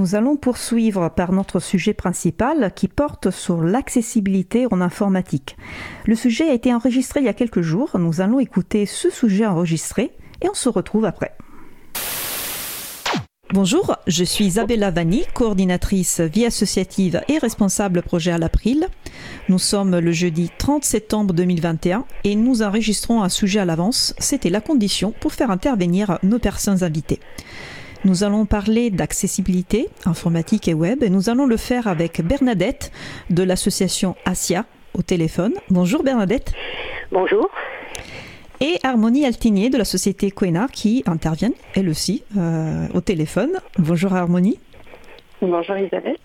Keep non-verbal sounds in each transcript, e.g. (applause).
Nous allons poursuivre par notre sujet principal qui porte sur l'accessibilité en informatique. Le sujet a été enregistré il y a quelques jours. Nous allons écouter ce sujet enregistré et on se retrouve après. Bonjour, je suis Isabella Vanni, coordinatrice vie associative et responsable projet à l'April. Nous sommes le jeudi 30 septembre 2021 et nous enregistrons un sujet à l'avance. C'était la condition pour faire intervenir nos personnes invitées. Nous allons parler d'accessibilité informatique et web et nous allons le faire avec Bernadette de l'association ASIA au téléphone. Bonjour Bernadette. Bonjour. Et Harmonie Altinier de la société Coena qui intervient elle aussi euh, au téléphone. Bonjour Harmonie. Bonjour Isabelle.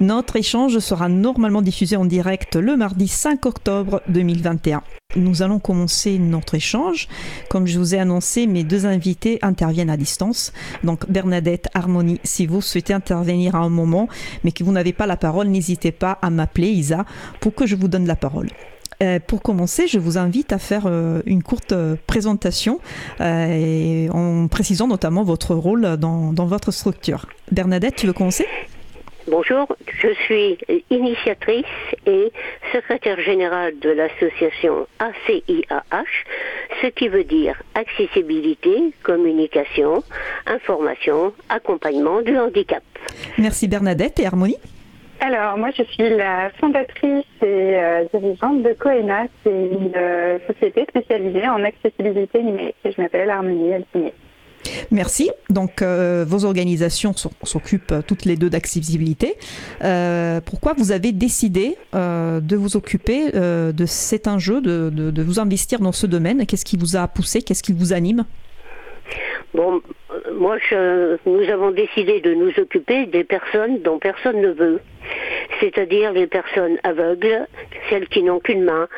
Notre échange sera normalement diffusé en direct le mardi 5 octobre 2021. Nous allons commencer notre échange. Comme je vous ai annoncé, mes deux invités interviennent à distance. Donc Bernadette, Harmonie, si vous souhaitez intervenir à un moment, mais que vous n'avez pas la parole, n'hésitez pas à m'appeler Isa pour que je vous donne la parole. Euh, pour commencer, je vous invite à faire euh, une courte euh, présentation en précisant notamment votre rôle dans, dans votre structure. Bernadette, tu veux commencer? Bonjour, je suis initiatrice et secrétaire générale de l'association ACIAH, ce qui veut dire accessibilité, communication, information, accompagnement du handicap. Merci Bernadette et Harmonie? Alors, moi, je suis la fondatrice et euh, dirigeante de Coena, c'est une euh, société spécialisée en accessibilité numérique et je m'appelle Harmonie Alpinier. Merci. Donc, euh, vos organisations s'occupent toutes les deux d'accessibilité. Euh, pourquoi vous avez décidé euh, de vous occuper de cet enjeu, de, de, vous investir dans ce domaine? Qu'est-ce qui vous a poussé? Qu'est-ce qui vous anime? Bon, moi, je, nous avons décidé de nous occuper des personnes dont personne ne veut, c'est-à-dire les personnes aveugles, celles qui n'ont qu'une main,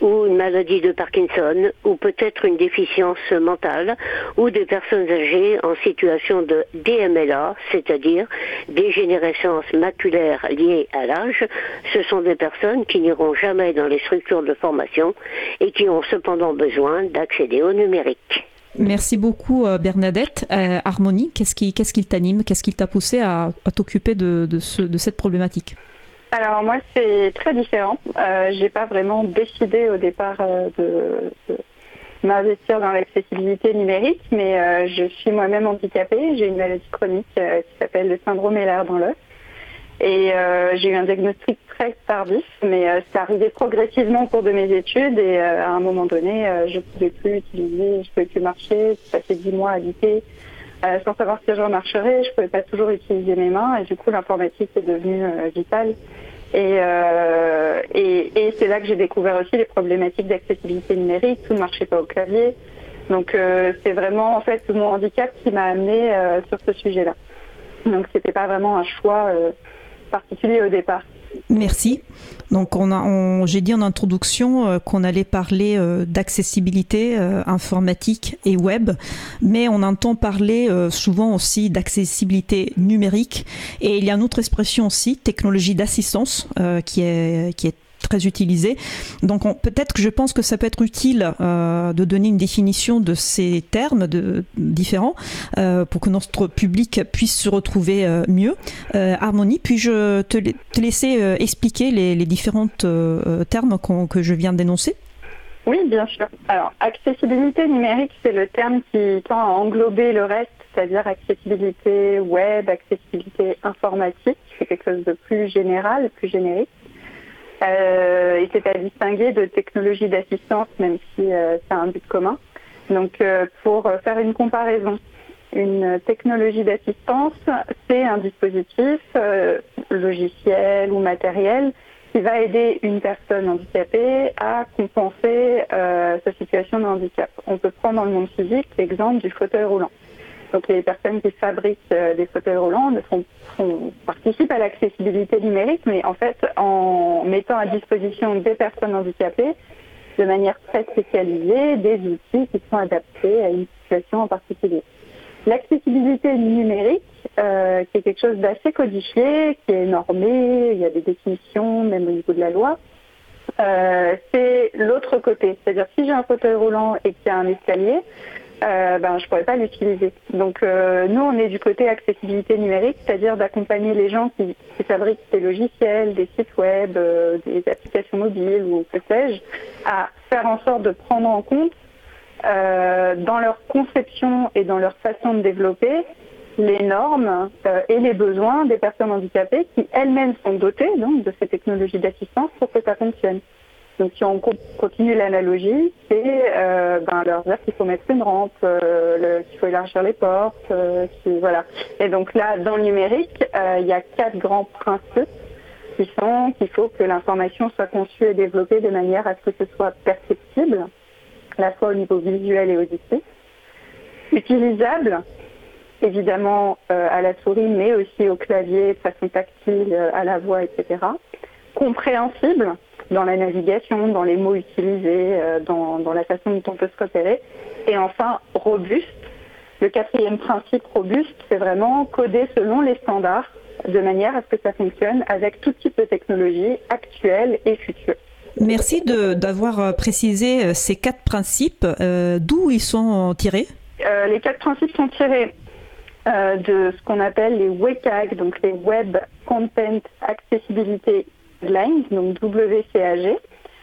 ou une maladie de Parkinson, ou peut-être une déficience mentale, ou des personnes âgées en situation de DMLA, c'est-à-dire dégénérescence maculaire liée à l'âge. Ce sont des personnes qui n'iront jamais dans les structures de formation et qui ont cependant besoin d'accéder au numérique. Merci beaucoup euh, Bernadette. Euh, Harmonie, qu'est-ce qui, qu'est-ce qui t'anime Qu'est-ce qui t'a poussé à, t'occuper de, de cette problématique? Alors moi c'est très différent. Euh, j'ai pas vraiment décidé au départ euh, de, m'investir dans l'accessibilité numérique, mais je suis moi-même handicapée. J'ai une maladie chronique qui s'appelle le syndrome Ehlers dans l'os. Et j'ai eu un diagnostic très tardif, mais c'est arrivé progressivement au cours de mes études et à un moment donné, je ne pouvais plus utiliser, je pouvais plus marcher, j'ai passé dix mois à lutter sans savoir si je remarcherais, je pouvais pas toujours utiliser mes mains et du coup l'informatique est devenue vitale euh, et, c'est là que j'ai découvert aussi les problématiques d'accessibilité numérique. Tout ne marchait pas au clavier. Donc euh, c'est vraiment en fait mon handicap qui m'a amené euh, sur ce sujet-là. Donc c'était pas vraiment un choix particulier au départ. Merci. Donc, on j'ai dit en introduction euh, qu'on allait parler euh, d'accessibilité euh, informatique et web, mais on entend parler souvent aussi d'accessibilité numérique. Et il y a une autre expression aussi, technologie d'assistance, qui est qui est très utilisé. Donc peut-être que je pense que ça peut être utile euh, de donner une définition de ces termes différents euh, pour que notre public puisse se retrouver euh, mieux. Harmonie, puis-je te, te, laisser expliquer les, les différents termes que je viens d'énoncer Oui, bien sûr. Alors, accessibilité numérique, c'est le terme qui tend à englober le reste, c'est-à-dire accessibilité web, accessibilité informatique. C'est quelque chose de plus général, plus générique. Euh, et c'est à distinguer de technologie d'assistance, même si euh, c'est un but commun. Donc, euh, pour faire une comparaison, une technologie d'assistance, c'est un dispositif logiciel ou matériel qui va aider une personne handicapée à compenser sa situation de handicap. On peut prendre dans le monde physique l'exemple du fauteuil roulant. Donc les personnes qui fabriquent euh, des fauteuils roulants participent à l'accessibilité numérique, mais en fait en mettant à disposition des personnes handicapées de manière très spécialisée des outils qui sont adaptés à une situation en particulier. L'accessibilité numérique, euh, qui est quelque chose d'assez codifié, qui est normé, il y a des définitions même au niveau de la loi, euh, c'est l'autre côté. C'est-à-dire si j'ai un fauteuil roulant et qu'il y a un escalier, euh, ben, je pourrais pas l'utiliser. Donc euh, nous, on est du côté accessibilité numérique, c'est-à-dire d'accompagner les gens qui, fabriquent des logiciels, des sites web, euh, des applications mobiles ou que sais-je, à faire en sorte de prendre en compte dans leur conception et dans leur façon de développer les normes et les besoins des personnes handicapées qui elles-mêmes sont dotées de ces technologies d'assistance pour que ça fonctionne. Donc si on continue l'analogie, c'est euh, ben, leur dire qu'il faut mettre une rampe, euh, qu'il faut élargir les portes, euh, voilà. Et donc là, dans le numérique, il y a quatre grands principes qui sont qu'il faut que l'information soit conçue et développée de manière à ce que ce soit perceptible, à la fois au niveau visuel et auditif, utilisable, évidemment à la souris, mais aussi au clavier, de façon tactile, à la voix, etc. Compréhensible, dans la navigation, dans les mots utilisés, euh, dans, la façon dont on peut se repérer. Et enfin, robuste. Le quatrième principe robuste, c'est vraiment coder selon les standards de manière à ce que ça fonctionne avec tout type de technologie actuelle et future. Merci d'avoir euh, précisé euh, ces quatre principes. D'où ils sont tirés? Les quatre principes sont tirés de ce qu'on appelle les WCAG, donc les Web Content Accessibility donc WCAG,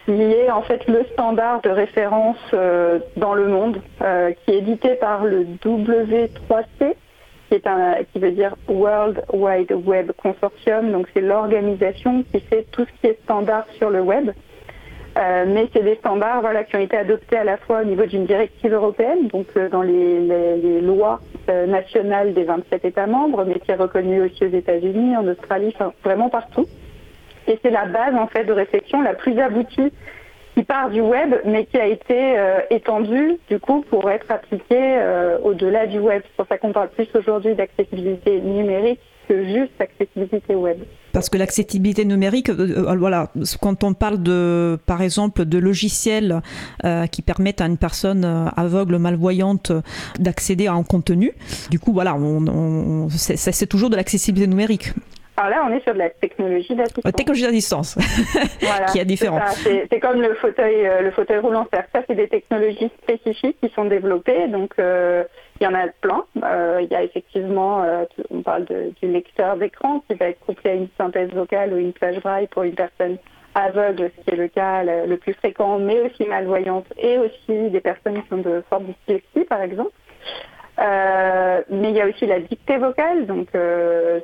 qui est en fait le standard de référence euh, dans le monde, euh, qui est édité par le W3C, qui, est un, qui veut dire World Wide Web Consortium, donc c'est l'organisation qui fait tout ce qui est standard sur le web. Euh, mais c'est des standards voilà, qui ont été adoptés à la fois au niveau d'une directive européenne, donc dans les, lois nationales des 27 États membres, mais qui est reconnue aussi aux États-Unis, en Australie, enfin, vraiment partout. Et c'est la base en fait de réflexion la plus aboutie qui part du web, mais qui a été euh, étendue du coup pour être appliquée euh, au-delà du web. C'est pour ça qu'on parle plus aujourd'hui d'accessibilité numérique que juste accessibilité web. Parce que l'accessibilité numérique, euh, voilà, quand on parle de, par exemple, de logiciels qui permettent à une personne aveugle, malvoyante, d'accéder à un contenu, du coup, voilà, on, c'est toujours de l'accessibilité numérique. Alors là, on est sur de la technologie d'assistance. Technologie d'assistance, (laughs) qui est différent. C'est comme le fauteuil, euh, le fauteuil roulant. Ça, c'est des technologies spécifiques qui sont développées. Donc, euh, il y en a plein. Euh, il y a effectivement, on parle du lecteur d'écran qui va être couplé à une synthèse vocale ou une plage braille pour une personne aveugle, ce qui est le cas le, plus fréquent, mais aussi malvoyante, et aussi des personnes qui ont de fortes dyslexie, par exemple. Mais il y a aussi la dictée vocale, donc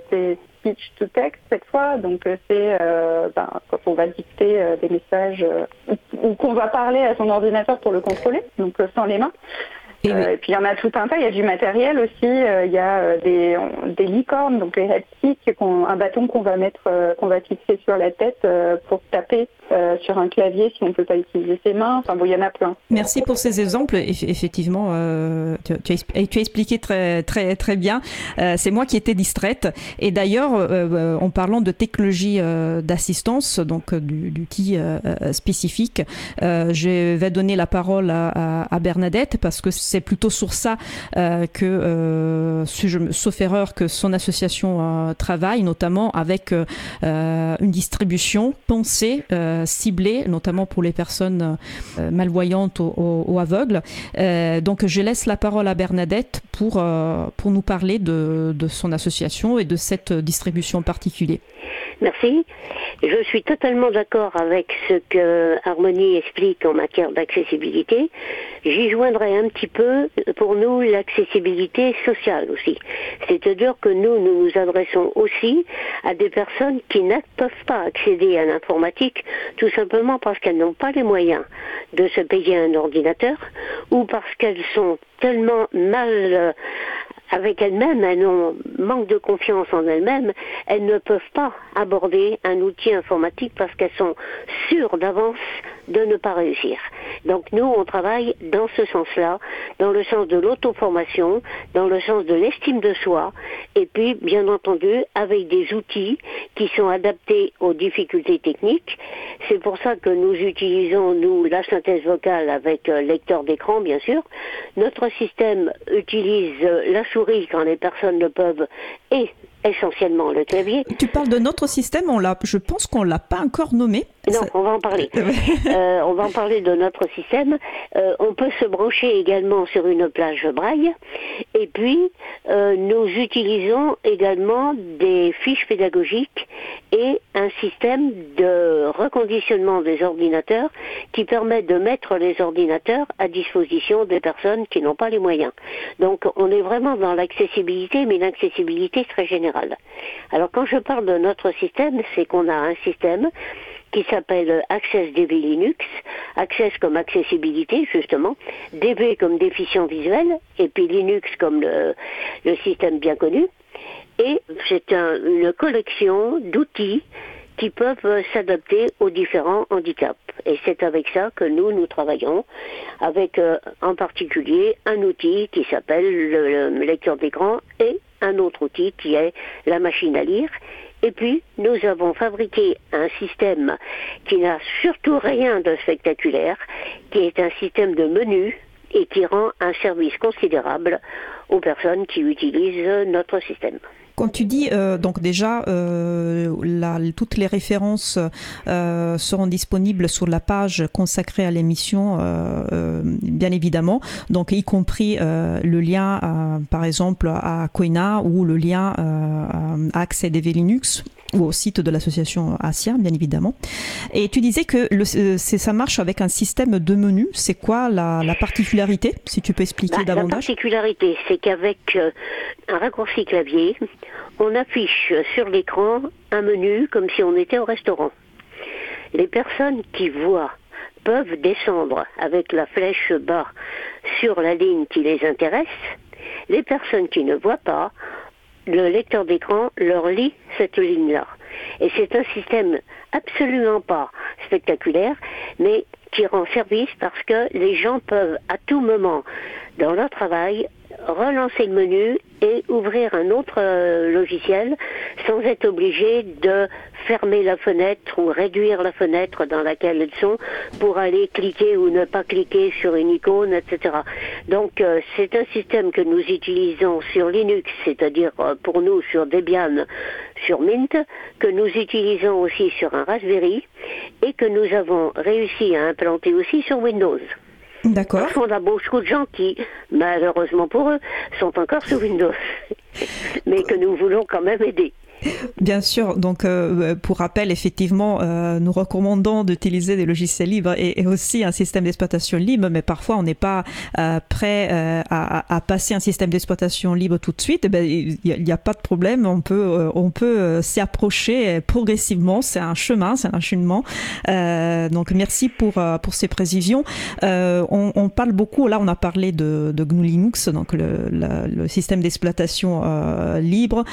c'est speech to text cette fois. Donc euh, c'est euh, ben, quand on va dicter euh, des messages ou qu'on va parler à son ordinateur pour le contrôler, donc sans les mains. Et, et, puis il y en a tout un tas. Il y a du matériel aussi. il y a des, des licornes, donc les red un bâton qu'on va mettre, qu'on va fixer sur la tête pour taper euh, sur un clavier si on ne peut pas utiliser ses mains. Enfin bon, il y en a plein. Merci pour ces exemples. Effectivement, euh, tu, as, expliqué très très très bien. Euh, c'est moi qui étais distraite. Et d'ailleurs, en parlant de technologie d'assistance, donc d'outils spécifiques, je vais donner la parole à, à, Bernadette parce que c'est plutôt sur ça que, si je, sauf erreur, que son association travaille, notamment avec une distribution pensée ciblée, notamment pour les personnes euh, malvoyantes ou, aveugles. Euh, donc je laisse la parole à Bernadette pour, euh, pour nous parler de, de son association et de cette distribution particulière. Merci. Je suis totalement d'accord avec ce que Harmonie explique en matière d'accessibilité. J'y joindrai un petit peu, pour nous, l'accessibilité sociale aussi. C'est-à-dire que nous, nous nous adressons aussi à des personnes qui ne peuvent pas accéder à l'informatique tout simplement parce qu'elles n'ont pas les moyens de se payer un ordinateur ou parce qu'elles sont tellement mal avec elles-mêmes, elles ont manque de confiance en elles-mêmes, elles ne peuvent pas aborder un outil informatique parce qu'elles sont sûres d'avance de ne pas réussir. Donc nous, on travaille dans ce sens-là, dans le sens de l'auto-formation, dans le sens de l'estime de soi, et puis, bien entendu, avec des outils qui sont adaptés aux difficultés techniques. C'est pour ça que nous utilisons, nous, la synthèse vocale avec euh, lecteur d'écran, bien sûr. Notre système utilise euh, la souris quand les personnes le peuvent. Et essentiellement le clavier. Tu parles de notre système, on l'a, je pense qu'on l'a pas encore nommé. Non, on va en parler. (laughs) euh, on va en parler de notre système. Euh, on peut se brancher également sur une plage braille. Et puis, euh, nous utilisons également des fiches pédagogiques et un système de reconditionnement des ordinateurs qui permet de mettre les ordinateurs à disposition des personnes qui n'ont pas les moyens. Donc, on est vraiment dans l'accessibilité, mais l'accessibilité très générale. Alors, quand je parle de notre système, c'est qu'on a un système qui s'appelle Access DB Linux, Access comme accessibilité justement, DB comme déficient visuel, et puis Linux comme le, système bien connu. Et c'est une collection d'outils qui peuvent s'adapter aux différents handicaps. Et c'est avec ça que nous, nous travaillons, avec euh, en particulier un outil qui s'appelle le lecteur d'écran et un autre outil qui est la machine à lire et puis, nous avons fabriqué un système qui n'a surtout rien de spectaculaire, qui est un système de menu et qui rend un service considérable aux personnes qui utilisent notre système. Quand tu dis euh, donc déjà euh, toutes les références euh, seront disponibles sur la page consacrée à l'émission, bien évidemment, donc y compris le lien par exemple à Koina ou le lien à Accès DV Linux ou au site de l'association ASIA, bien évidemment. Et tu disais que le, ça marche avec un système de menu. C'est quoi la, particularité, si tu peux expliquer bah, davantage? La particularité, c'est qu'avec un raccourci clavier, on affiche sur l'écran un menu comme si on était au restaurant. Les personnes qui voient peuvent descendre avec la flèche bas sur la ligne qui les intéresse. Les personnes qui ne voient pas, le lecteur d'écran leur lit cette ligne-là. Et c'est un système absolument pas spectaculaire, mais qui rend service parce que les gens peuvent à tout moment dans leur travail relancer le menu et ouvrir un autre euh, logiciel sans être obligé de fermer la fenêtre ou réduire la fenêtre dans laquelle elles sont pour aller cliquer ou ne pas cliquer sur une icône, etc. Donc euh, c'est un système que nous utilisons sur Linux, c'est-à-dire euh, pour nous sur Debian, sur Mint, que nous utilisons aussi sur un Raspberry et que nous avons réussi à implanter aussi sur Windows. D'accord. On a beaucoup de gens qui, malheureusement pour eux, sont encore sous Windows, (laughs) mais que nous voulons quand même aider. Bien sûr, donc euh, pour rappel, effectivement, euh, nous recommandons d'utiliser des logiciels libres et, aussi un système d'exploitation libre, mais parfois on n'est pas euh, prêt à, passer un système d'exploitation libre tout de suite. Ben, il n'y a, pas de problème, on peut, on peut s'y approcher progressivement. C'est un chemin, c'est un cheminement. donc merci pour pour ces précisions. On, parle beaucoup, là on a parlé de, de GNU Linux, donc le, le système d'exploitation libre.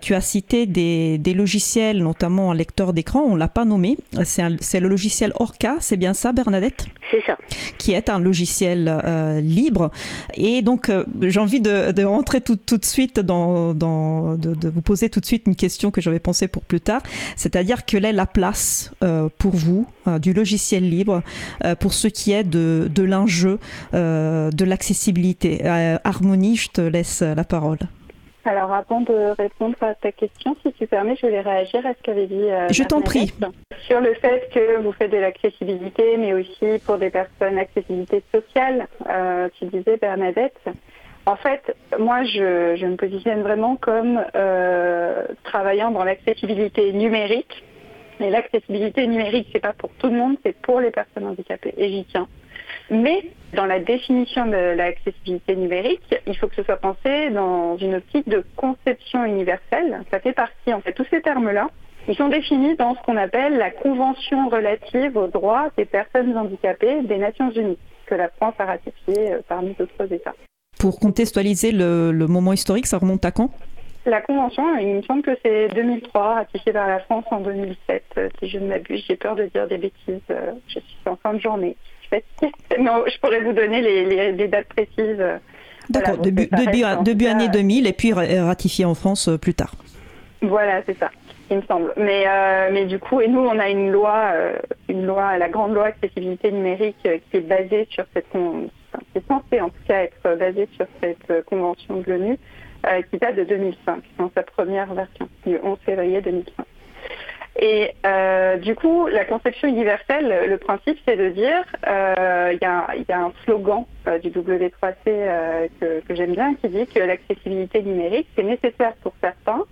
tu as cité des, logiciels, notamment un lecteur d'écran, on l'a pas nommé. C'est le logiciel Orca, c'est bien ça, Bernadette? C'est ça. Qui est un logiciel euh, libre. Et donc, euh, j'ai envie de, rentrer tout, tout, de suite dans, dans de, vous poser tout de suite une question que j'avais pensée pour plus tard. C'est-à-dire, quelle est la place euh, pour vous du logiciel libre pour ce qui est de, de l'enjeu de l'accessibilité? Harmonie, je te laisse la parole. Alors avant de répondre à ta question, si tu permets, je vais réagir à ce qu'avait dit. Euh, je t'en prie. Sur le fait que vous faites de l'accessibilité, mais aussi pour des personnes accessibilité sociale, euh, tu disais Bernadette. En fait, moi, je, me positionne vraiment comme euh, travaillant dans l'accessibilité numérique. Et l'accessibilité numérique, c'est pas pour tout le monde, c'est pour les personnes handicapées. Et j'y tiens. Mais dans la définition de l'accessibilité numérique, il faut que ce soit pensé dans une optique de conception universelle. Ça fait partie, en fait, tous ces termes-là, ils sont définis dans ce qu'on appelle la Convention relative aux droits des personnes handicapées des Nations Unies, que la France a ratifiée euh, parmi d'autres États. Pour contextualiser le, moment historique, ça remonte à quand? La convention, il me semble que c'est 2003, ratifiée par la France en 2007, euh, si je ne m'abuse. J'ai peur de dire des bêtises. Euh, je suis en fin de journée. (laughs) Non, je pourrais vous donner les, dates précises. D'accord, début, début, année 2000 et puis ratifié en France euh, plus tard. Voilà, c'est ça, il me semble. Mais, euh, mais du coup, et nous, on a une loi, euh, une loi, la grande loi accessibilité numérique qui est basée sur cette, qui est censé en tout cas être basé sur cette convention de l'ONU, qui date de 2005, dans sa première version, du 11 février 2005. Et euh, du coup, la conception universelle, le principe, c'est de dire, euh, il y, a, un slogan euh, du W3C que, j'aime bien qui dit que l'accessibilité numérique, c'est nécessaire pour certains,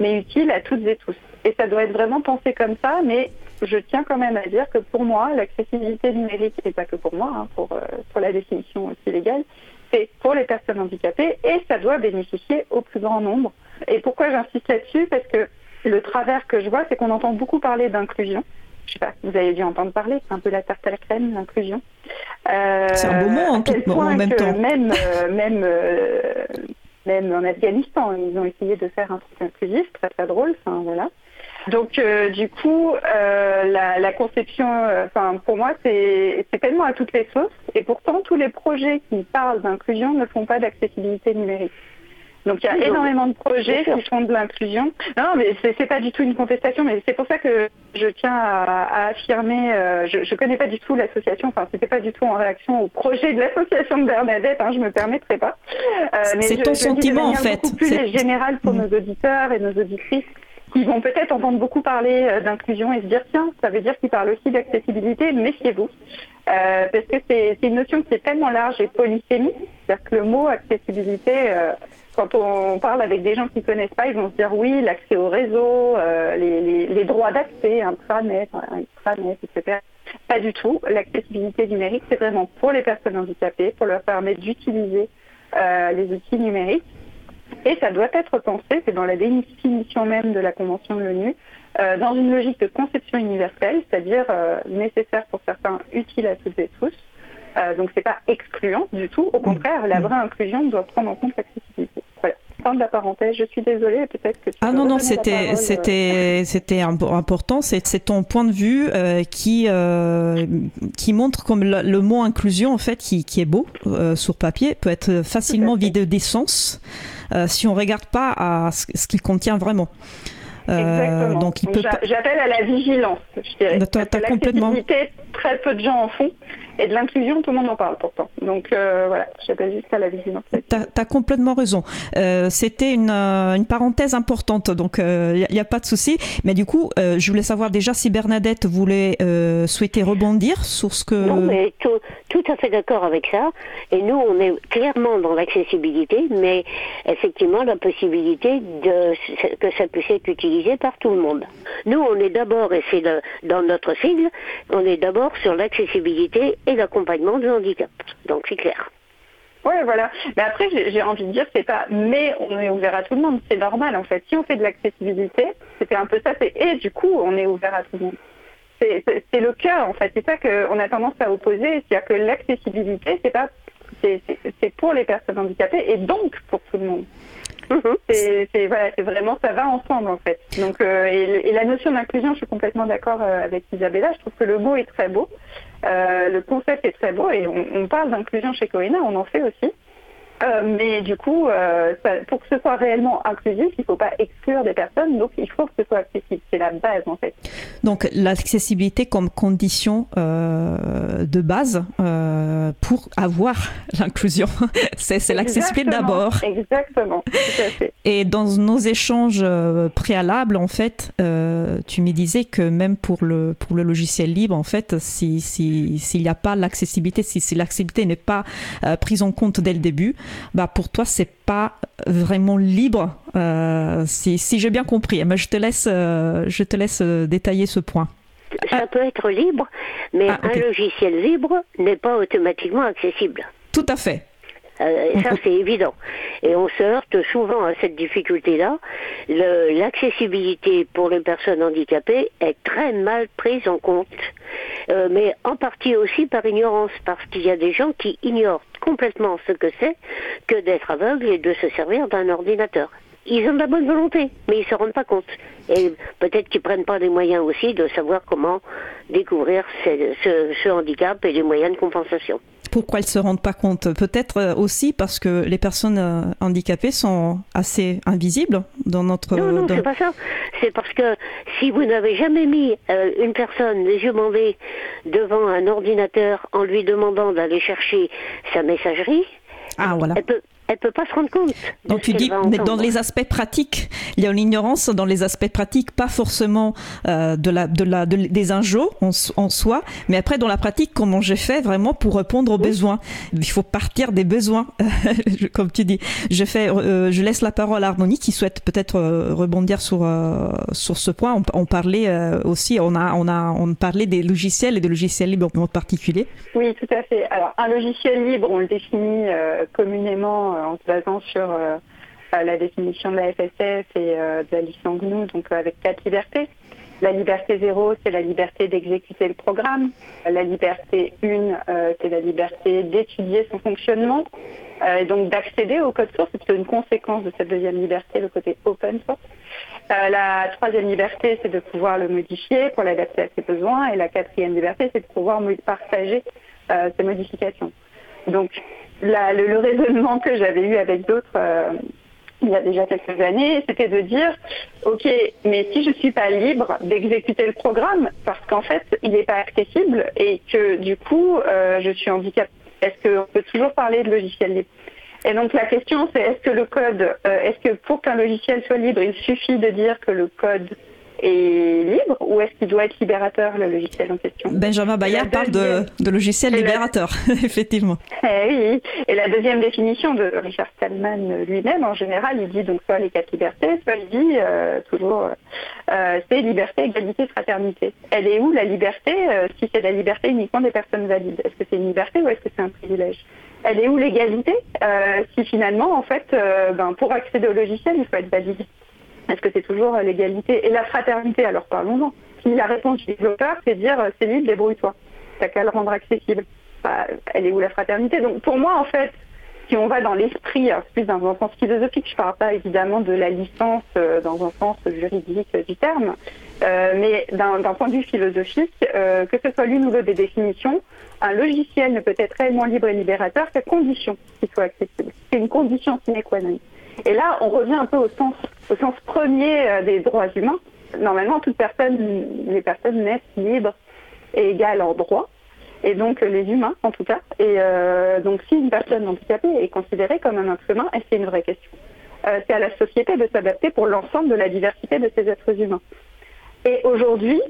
mais utile à toutes et tous. Et ça doit être vraiment pensé comme ça, mais je tiens quand même à dire que pour moi, l'accessibilité numérique, et pas que pour moi, hein, pour la définition aussi légale, c'est pour les personnes handicapées et ça doit bénéficier au plus grand nombre. Et pourquoi j'insiste là-dessus? Parce que le travers que je vois, c'est qu'on entend beaucoup parler d'inclusion. Je sais pas, vous avez dû entendre parler, c'est un peu la tarte à la crème, l'inclusion. Euh, c'est un beau mot en, tout, en même temps. Même, euh, même, euh, même en Afghanistan, ils ont essayé de faire un truc inclusif, très très drôle, enfin voilà. Donc du coup, la, la, conception, enfin pour moi, c'est tellement à toutes les sauces. Et pourtant, tous les projets qui parlent d'inclusion ne font pas d'accessibilité numérique. Donc il y a énormément de projets qui font de l'inclusion. Non, mais c'est pas du tout une contestation, mais c'est pour ça que je tiens à, affirmer. Euh, je, ne connais pas du tout l'association. Enfin, c'était pas du tout en réaction au projet de l'association de Bernadette. Hein, je me permettrai pas. Euh, c'est ton sentiment en fait. Beaucoup plus général pour mm. nos auditeurs et nos auditrices qui vont peut-être entendre beaucoup parler euh, d'inclusion et se dire tiens, ça veut dire qu'ils parlent aussi d'accessibilité, méfiez-vous. Parce que c'est une notion qui est tellement large et polysémique, c'est-à-dire que le mot accessibilité, quand on parle avec des gens qui ne connaissent pas, ils vont se dire oui, l'accès au réseau, euh, les, droits d'accès, intranet, intranet, etc. Pas du tout. L'accessibilité numérique, c'est vraiment pour les personnes handicapées, pour leur permettre d'utiliser euh, les outils numériques. Et ça doit être pensé, c'est dans la définition même de la Convention de l'ONU, euh, dans une logique de conception universelle, c'est-à-dire nécessaire pour certains, utile à toutes et tous. donc c'est pas excluant du tout. Au contraire, la vraie inclusion doit prendre en compte l'accessibilité de la parenthèse. Je suis désolée, peut-être que. ah non non, c'était c'était euh, c'était important. C'est ton point de vue euh, qui euh, qui montre comme le, mot inclusion en fait qui, qui est beau sur papier peut être facilement vidé d'essence si on regarde pas à ce, qu'il contient vraiment. Exactement. donc il peut J'appelle à la vigilance, je dirais. As, complètement. Très peu de gens en font. Et de l'inclusion, tout le monde en parle pourtant. Donc euh, voilà, j'appelle juste à la vigilance. Tu as, complètement raison. Euh, C'était une, euh, une, parenthèse importante, donc il euh, n'y a, pas de souci. Mais du coup, euh, je voulais savoir déjà si Bernadette voulait souhaiter rebondir sur ce que... Non, mais tout, tout à fait d'accord avec ça. Et nous, on est clairement dans l'accessibilité, mais effectivement la possibilité de, que ça puisse être utilisé par tout le monde. Nous, on est d'abord, et c'est dans notre sigle, on est d'abord sur l'accessibilité et l'accompagnement du handicap. Donc c'est clair. Oui, voilà. Mais après, j'ai envie de dire, c'est pas mais on est ouvert à tout le monde, c'est normal en fait. Si on fait de l'accessibilité, c'était un peu ça, et du coup, on est ouvert à tout le monde. C'est le cœur en fait, c'est ça qu'on a tendance à opposer, c'est-à-dire que l'accessibilité, c'est pas c'est pour les personnes handicapées et donc pour tout le monde. Mhm. C'est voilà, vraiment ça va ensemble en fait. Donc euh, et, la notion d'inclusion, je suis complètement d'accord euh, avec Isabella. Je trouve que le mot est très beau, le concept est très beau et on, on parle d'inclusion chez Coena, on en fait aussi. Euh, mais du coup, euh, pour que ce soit réellement inclusif, il ne faut pas exclure des personnes, donc il faut que ce soit accessible. C'est la base en fait. Donc l'accessibilité comme condition euh, de base euh, pour avoir (laughs) l'inclusion. (laughs) c'est l'accessibilité d'abord. Exactement. Tout à fait. (laughs) Et dans nos échanges euh, préalables, en fait, tu me disais que même pour le, pour le logiciel libre, en fait, s'il si, s'il n'y a pas l'accessibilité, si, si l'accessibilité n'est pas prise en compte dès le début, bah pour toi c'est pas vraiment libre. Euh, si, si j'ai bien compris, mais je te laisse, euh, je te laisse euh, détailler ce point. Ça peut être libre, mais ah, un logiciel libre n'est pas automatiquement accessible. Tout à fait. Euh, ça, c'est évident. Et on se heurte souvent à cette difficulté-là. L'accessibilité pour les personnes handicapées est très mal prise en compte, euh, mais en partie aussi par ignorance, parce qu'il y a des gens qui ignorent complètement ce que c'est que d'être aveugle et de se servir d'un ordinateur. Ils ont de la bonne volonté, mais ils ne se rendent pas compte. Et peut-être qu'ils prennent pas les moyens aussi de savoir comment découvrir ce, ce handicap et les moyens de compensation. Pourquoi elles se rendent pas compte Peut-être aussi parce que les personnes handicapées sont assez invisibles dans notre. Non, non, c'est pas ça. C'est parce que si vous n'avez jamais mis une personne les yeux bandés devant un ordinateur en lui demandant d'aller chercher sa messagerie, ah, voilà. elle peut, elle peut pas se rendre compte. Donc tu dis, mais dans les aspects pratiques, il y a une ignorance dans les aspects pratiques, pas forcément euh, de la, de la, des injos en, en, soi, mais après dans la pratique, comment j'ai fait vraiment pour répondre aux besoins? Il faut partir des besoins, (laughs) comme tu dis. Je fais, euh, je laisse la parole à Harmonie qui souhaite peut-être euh, rebondir sur sur ce point. On, parlait aussi, on a on a on parlait des logiciels et des logiciels libres en particulier. Oui, tout à fait. Alors un logiciel libre, on le définit communément en se basant sur euh, la définition de la FSF et euh, de la licence GNU, donc avec quatre libertés. La liberté zéro, c'est la liberté d'exécuter le programme. La liberté une, euh, c'est la liberté d'étudier son fonctionnement et donc d'accéder au code source. C'est une conséquence de cette deuxième liberté, le côté open source. la troisième liberté, c'est de pouvoir le modifier pour l'adapter à ses besoins. Et la quatrième liberté, c'est de pouvoir partager ces modifications. Donc, le, raisonnement que j'avais eu avec d'autres euh, il y a déjà quelques années, c'était de dire, ok, mais si je suis pas libre d'exécuter le programme, parce qu'en fait, il n'est pas accessible et que du coup, euh, je suis handicapée, est-ce qu'on peut toujours parler de logiciel libre? Et donc la question c'est est-ce que le code, euh, est-ce que pour qu'un logiciel soit libre, il suffit de dire que le code est libre ou est-ce qu'il doit être libérateur, le logiciel en question? Benjamin Bayard parle de, de, logiciel libérateur, (laughs) effectivement. Eh oui, et la deuxième définition de Richard Stallman lui-même, en général, il dit donc soit les quatre libertés, soit il dit euh, toujours euh, c'est liberté, égalité, fraternité. Elle est où la liberté euh, si c'est la liberté uniquement des personnes valides? Est-ce que c'est une liberté ou est-ce que c'est un privilège? Elle est où l'égalité? Si finalement, en fait, ben, pour accéder au logiciel, il faut être valide est-ce que c'est toujours l'égalité et la fraternité Alors parlons-en. Si la réponse du développeur, c'est dire c'est libre, débrouille-toi. T'as qu'à le rendre accessible. Elle est où la fraternité? Donc pour moi, en fait, si on va dans l'esprit, plus dans un sens philosophique, je ne parle pas évidemment de la licence euh, dans un sens juridique du terme, euh, mais d'un point de vue philosophique, euh, que ce soit l'une ou l'autre des définitions, un logiciel ne peut être réellement libre et libérateur qu'à condition qu'il soit accessible. C'est une condition sine qua non. Et là, on revient un peu au sens, premier euh, des droits humains. Normalement, toute personne, les personnes naissent libres et égales en droit, et donc les humains en tout cas. Et euh, donc, si une personne handicapée est considérée comme un être humain, c'est une vraie question? Euh, c'est à la société de s'adapter pour l'ensemble de la diversité de ces êtres humains. Et aujourd'hui,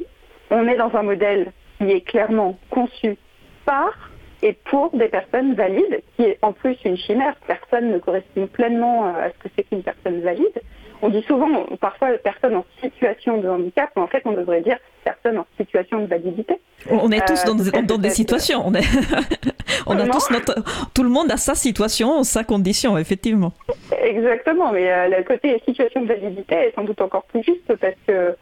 on est dans un modèle qui est clairement conçu par et pour des personnes valides, qui est en plus une chimère. Personne ne correspond pleinement euh, à ce que c'est qu'une personne valide. On dit souvent, parfois, personne en situation de handicap, mais en fait, on devrait dire personne en situation de validité. On est tous dans, euh, des, situations. On, est (laughs) on a tous notre, tout le monde a sa situation, sa condition, effectivement. Exactement, mais euh, le côté situation de validité est sans doute encore plus juste parce que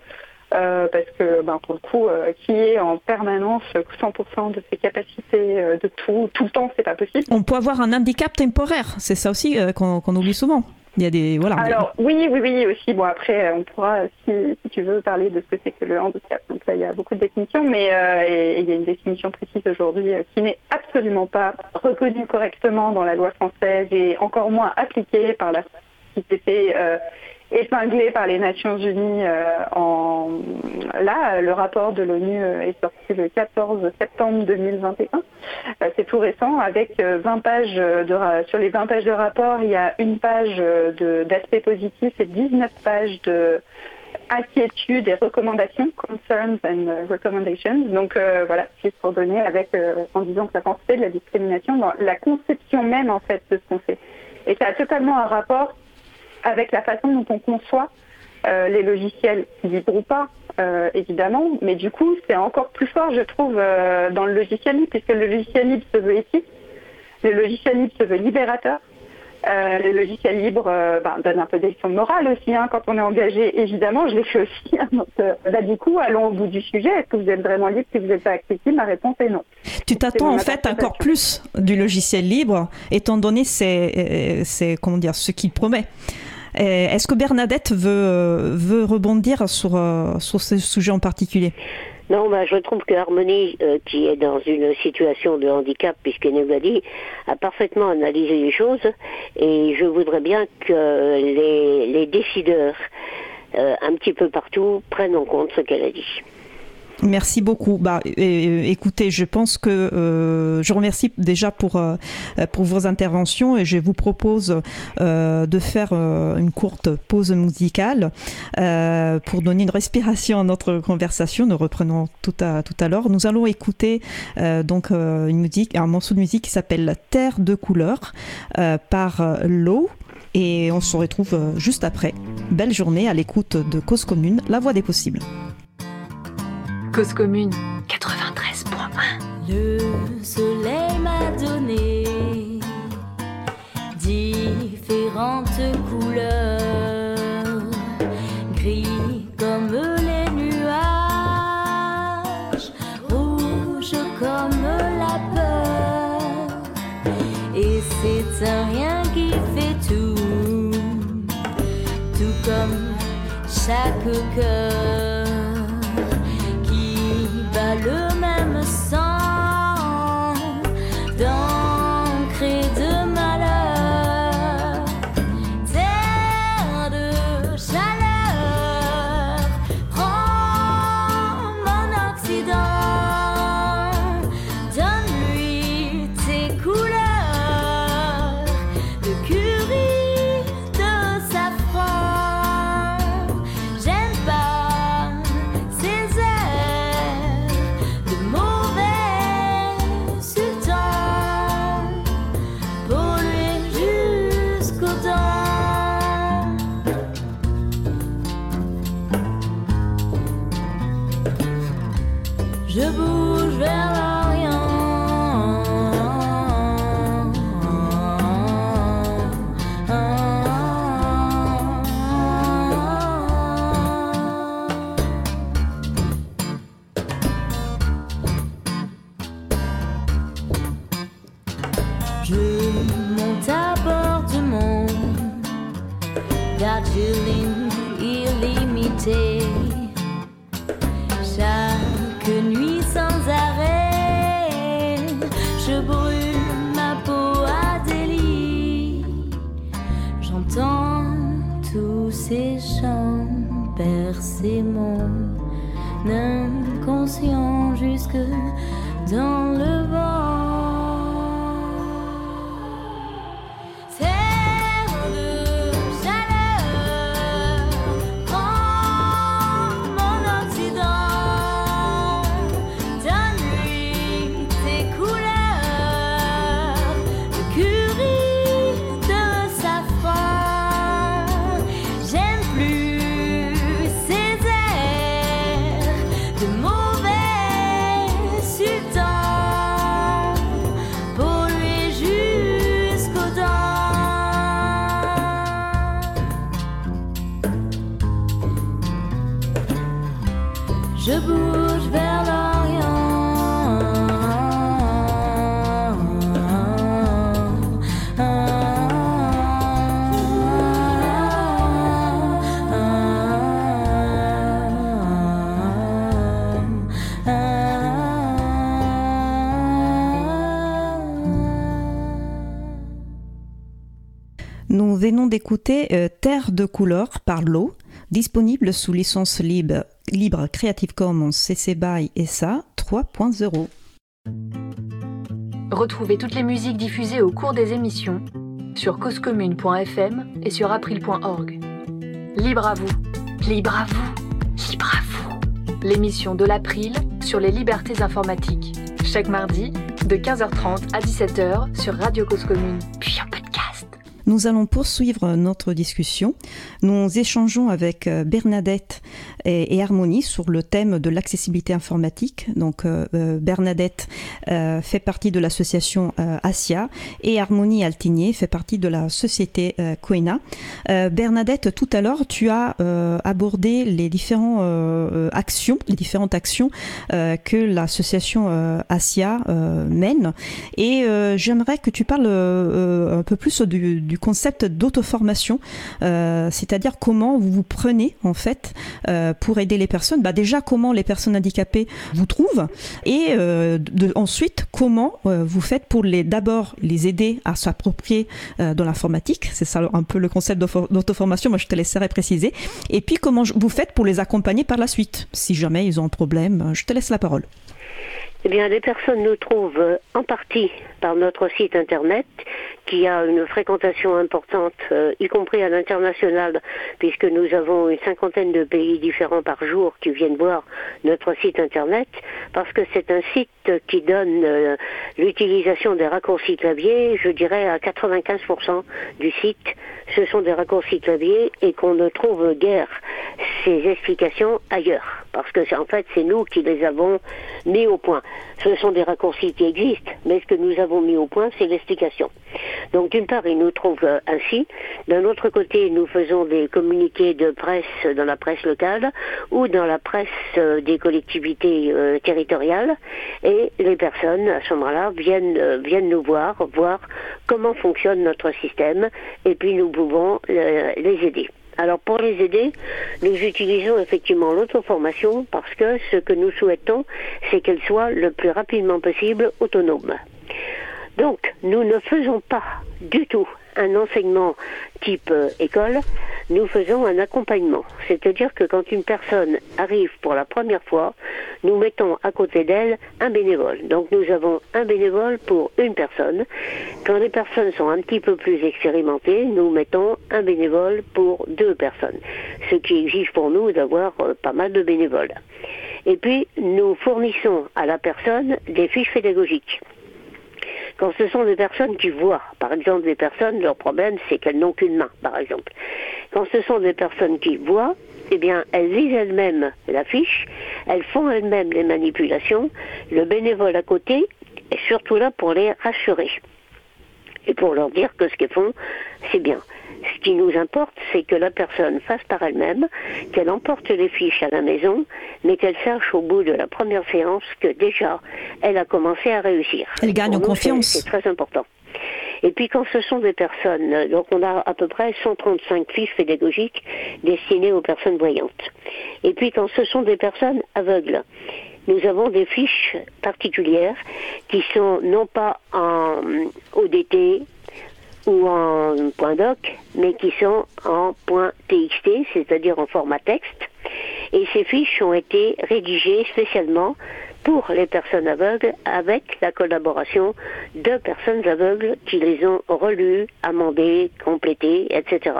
euh, parce que ben, pour le coup, euh, qui est en permanence 100% de ses capacités euh, de tout, tout le temps, c'est pas possible. On peut avoir un handicap temporaire, c'est ça aussi qu'on oublie souvent. Il y a des voilà. Alors oui, oui, oui aussi. Bon après, on pourra, si, tu veux, parler de ce que c'est que le handicap. Donc là, il y a beaucoup de définitions, mais il y a une définition précise aujourd'hui qui n'est absolument pas reconnue correctement dans la loi française et encore moins appliquée par la société épinglé par les Nations Unies euh, en là le rapport de l'ONU euh, est sorti le 14 septembre 2021 euh, c'est tout récent avec 20 pages de sur les 20 pages de rapport il y a une page d'aspects positifs et 19 pages de inquiétudes et recommandations, concerns and recommendations. Donc voilà, juste pour donner avec en disant que ça consiste de la discrimination dans la conception même en fait de ce qu'on fait. Et ça a totalement un rapport avec la façon dont on conçoit euh, les logiciels libres ou pas, euh, évidemment, mais du coup, c'est encore plus fort, je trouve, euh, dans le logiciel libre, puisque le logiciel libre se veut éthique, le logiciel libre se veut libérateur, le logiciel libre ben, donne un peu des leçons morales aussi, hein, quand on est engagé, évidemment, je l'ai fait aussi. Hein, donc, là, du coup, allons au bout du sujet. Est-ce que vous êtes vraiment libre si vous n'êtes pas accessible? Ma réponse est non. Tu t'attends en fait encore plus du logiciel libre, étant donné c'est, comment dire, ce qu'il promet. Est-ce que Bernadette veut, veut rebondir sur, sur ce sujet en particulier? Non, bah, je trouve que Harmonie, euh, qui est dans une situation de handicap, puisqu'elle nous l'a dit, a parfaitement analysé les choses. Et je voudrais bien que les, décideurs, euh, un petit peu partout, prennent en compte ce qu'elle a dit. Merci beaucoup. Bah, écoutez, je pense que euh, je remercie déjà pour euh, pour vos interventions et je vous propose euh, de faire une courte pause musicale pour donner une respiration à notre conversation. Nous reprenons tout à tout à l'heure. Nous allons écouter donc une musique, un morceau de musique qui s'appelle Terre de couleur par l'eau. Et on se retrouve juste après. Belle journée à l'écoute de Cause Commune, la voix des possibles. Cause commune 93.1 Le soleil m'a donné différentes couleurs, gris comme les nuages, rouge comme la peur. Et c'est un rien qui fait tout, tout comme chaque cœur. mon inconscient jusque dans le vent. Venons d'écouter euh, Terre de couleur par l'eau, disponible sous licence libre, libre Creative Commons CC BY SA 3.0. Retrouvez toutes les musiques diffusées au cours des émissions sur causecommune.fm et sur april.org. Libre à vous, libre à vous, libre à vous. L'émission de l'April sur les libertés informatiques. Chaque mardi de 15h30 à 17h sur Radio Cause Commune, puis en podcast. Nous allons poursuivre notre discussion. Nous échangeons avec euh, Bernadette et, Harmonie sur le thème de l'accessibilité informatique. Donc euh, euh, Bernadette fait partie de l'association ASIA et Harmonie Altigné fait partie de la société Quena. Bernadette, tout à l'heure, tu as abordé les différentes actions, les différentes actions que l'association ASIA mène et j'aimerais que tu parles un peu plus du concept d'auto-formation, euh, c'est-à-dire comment vous vous prenez en fait euh, pour aider les personnes. Bah déjà comment les personnes handicapées vous trouvent et euh, de, ensuite comment vous faites pour les d'abord les aider à s'approprier dans l'informatique. C'est ça un peu le concept d'auto-formation. Moi je te laisserai préciser. Et puis comment vous faites pour les accompagner par la suite si jamais ils ont un problème. Je te laisse la parole. Eh bien, les personnes nous trouvent en partie par notre site internet, qui a une fréquentation importante, euh, y compris à l'international, puisque nous avons une cinquantaine de pays différents par jour qui viennent voir notre site internet, parce que c'est un site qui donne euh, l'utilisation des raccourcis clavier, je dirais à 95% du site, ce sont des raccourcis clavier et qu'on ne trouve guère ces explications ailleurs, parce que en fait c'est nous qui les avons mis au point. Ce sont des raccourcis qui existent, mais ce que nous avons mis au point, c'est l'explication. Donc d'une part, ils nous trouvent euh, ainsi. D'un autre côté, nous faisons des communiqués de presse dans la presse locale ou dans la presse euh, des collectivités euh, territoriales. Et les personnes, à ce moment-là, viennent, nous voir, voir comment fonctionne notre système, et puis nous pouvons les aider. Alors pour les aider, nous utilisons effectivement l'auto-formation parce que ce que nous souhaitons, c'est qu'elle soit le plus rapidement possible autonome. Donc, nous ne faisons pas du tout un enseignement type euh, école, nous faisons un accompagnement. C'est-à-dire que quand une personne arrive pour la première fois, nous mettons à côté d'elle un bénévole. Donc nous avons un bénévole pour une personne. Quand les personnes sont un petit peu plus expérimentées, nous mettons un bénévole pour deux personnes. Ce qui exige pour nous d'avoir euh, pas mal de bénévoles. Et puis, nous fournissons à la personne des fiches pédagogiques. Quand ce sont des personnes qui voient, par exemple des personnes, leur problème c'est qu'elles n'ont qu'une main, par exemple. Quand ce sont des personnes qui voient, eh bien, elles lisent elles-mêmes la fiche, elles font elles-mêmes les manipulations, le bénévole à côté est surtout là pour les rassurer et pour leur dire que ce qu'ils font, c'est bien. Ce qui nous importe, c'est que la personne fasse par elle-même, qu'elle emporte les fiches à la maison, mais qu'elle sache au bout de la première séance que déjà, elle a commencé à réussir. Elle gagne en confiance. C'est très important. Et puis quand ce sont des personnes, donc on a à peu près 135 fiches pédagogiques destinées aux personnes voyantes. Et puis quand ce sont des personnes aveugles, nous avons des fiches particulières qui sont non pas en ODT ou en point doc, mais qui sont en point TXT, c'est-à-dire en format texte. Et ces fiches ont été rédigées spécialement pour les personnes aveugles avec la collaboration de personnes aveugles qui les ont relues, amendées, complétées, etc.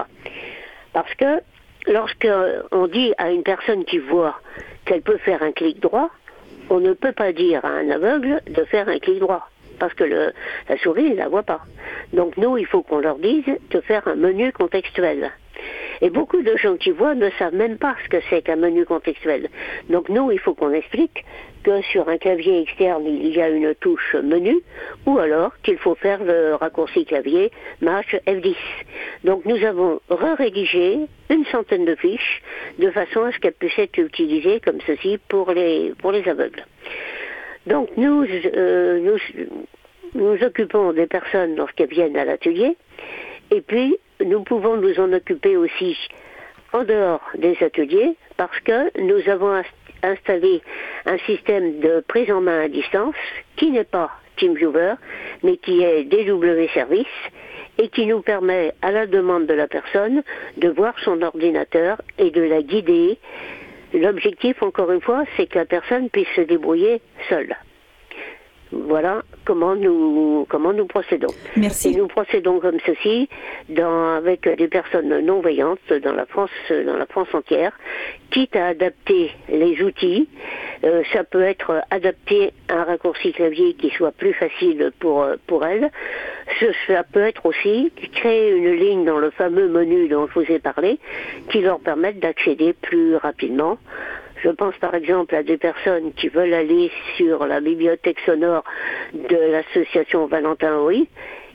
Parce que lorsque on dit à une personne qui voit qu'elle peut faire un clic droit, on ne peut pas dire à un aveugle de faire un clic droit parce que la souris ne la voit pas. Donc nous, il faut qu'on leur dise de faire un menu contextuel. Et beaucoup de gens qui voient ne savent même pas ce que c'est qu'un menu contextuel. Donc nous, il faut qu'on explique que sur un clavier externe, il y a une touche menu, ou alors qu'il faut faire le raccourci clavier MASH F10. Donc nous avons re-rédigé une centaine de fiches de façon à ce qu'elles puissent être utilisées comme ceci pour les, pour les aveugles. Donc nous, euh, nous, nous occupons des personnes lorsqu'elles viennent à l'atelier, et puis nous pouvons nous en occuper aussi en dehors des ateliers parce que nous avons installé un système de prise en main à distance qui n'est pas TeamViewer, mais qui est DW Service et qui nous permet, à la demande de la personne, de voir son ordinateur et de la guider. L'objectif, encore une fois, c'est que la personne puisse se débrouiller seule. Voilà comment nous comment nous procédons. Merci. Et nous procédons comme ceci dans, avec des personnes non voyantes dans la France dans la France entière, quitte à adapter les outils. Euh, ça peut être adapté à un raccourci clavier qui soit plus facile pour pour elles. Ça peut être aussi créer une ligne dans le fameux menu dont je vous ai parlé, qui leur permette d'accéder plus rapidement je pense par exemple à des personnes qui veulent aller sur la bibliothèque sonore de l'association Valentin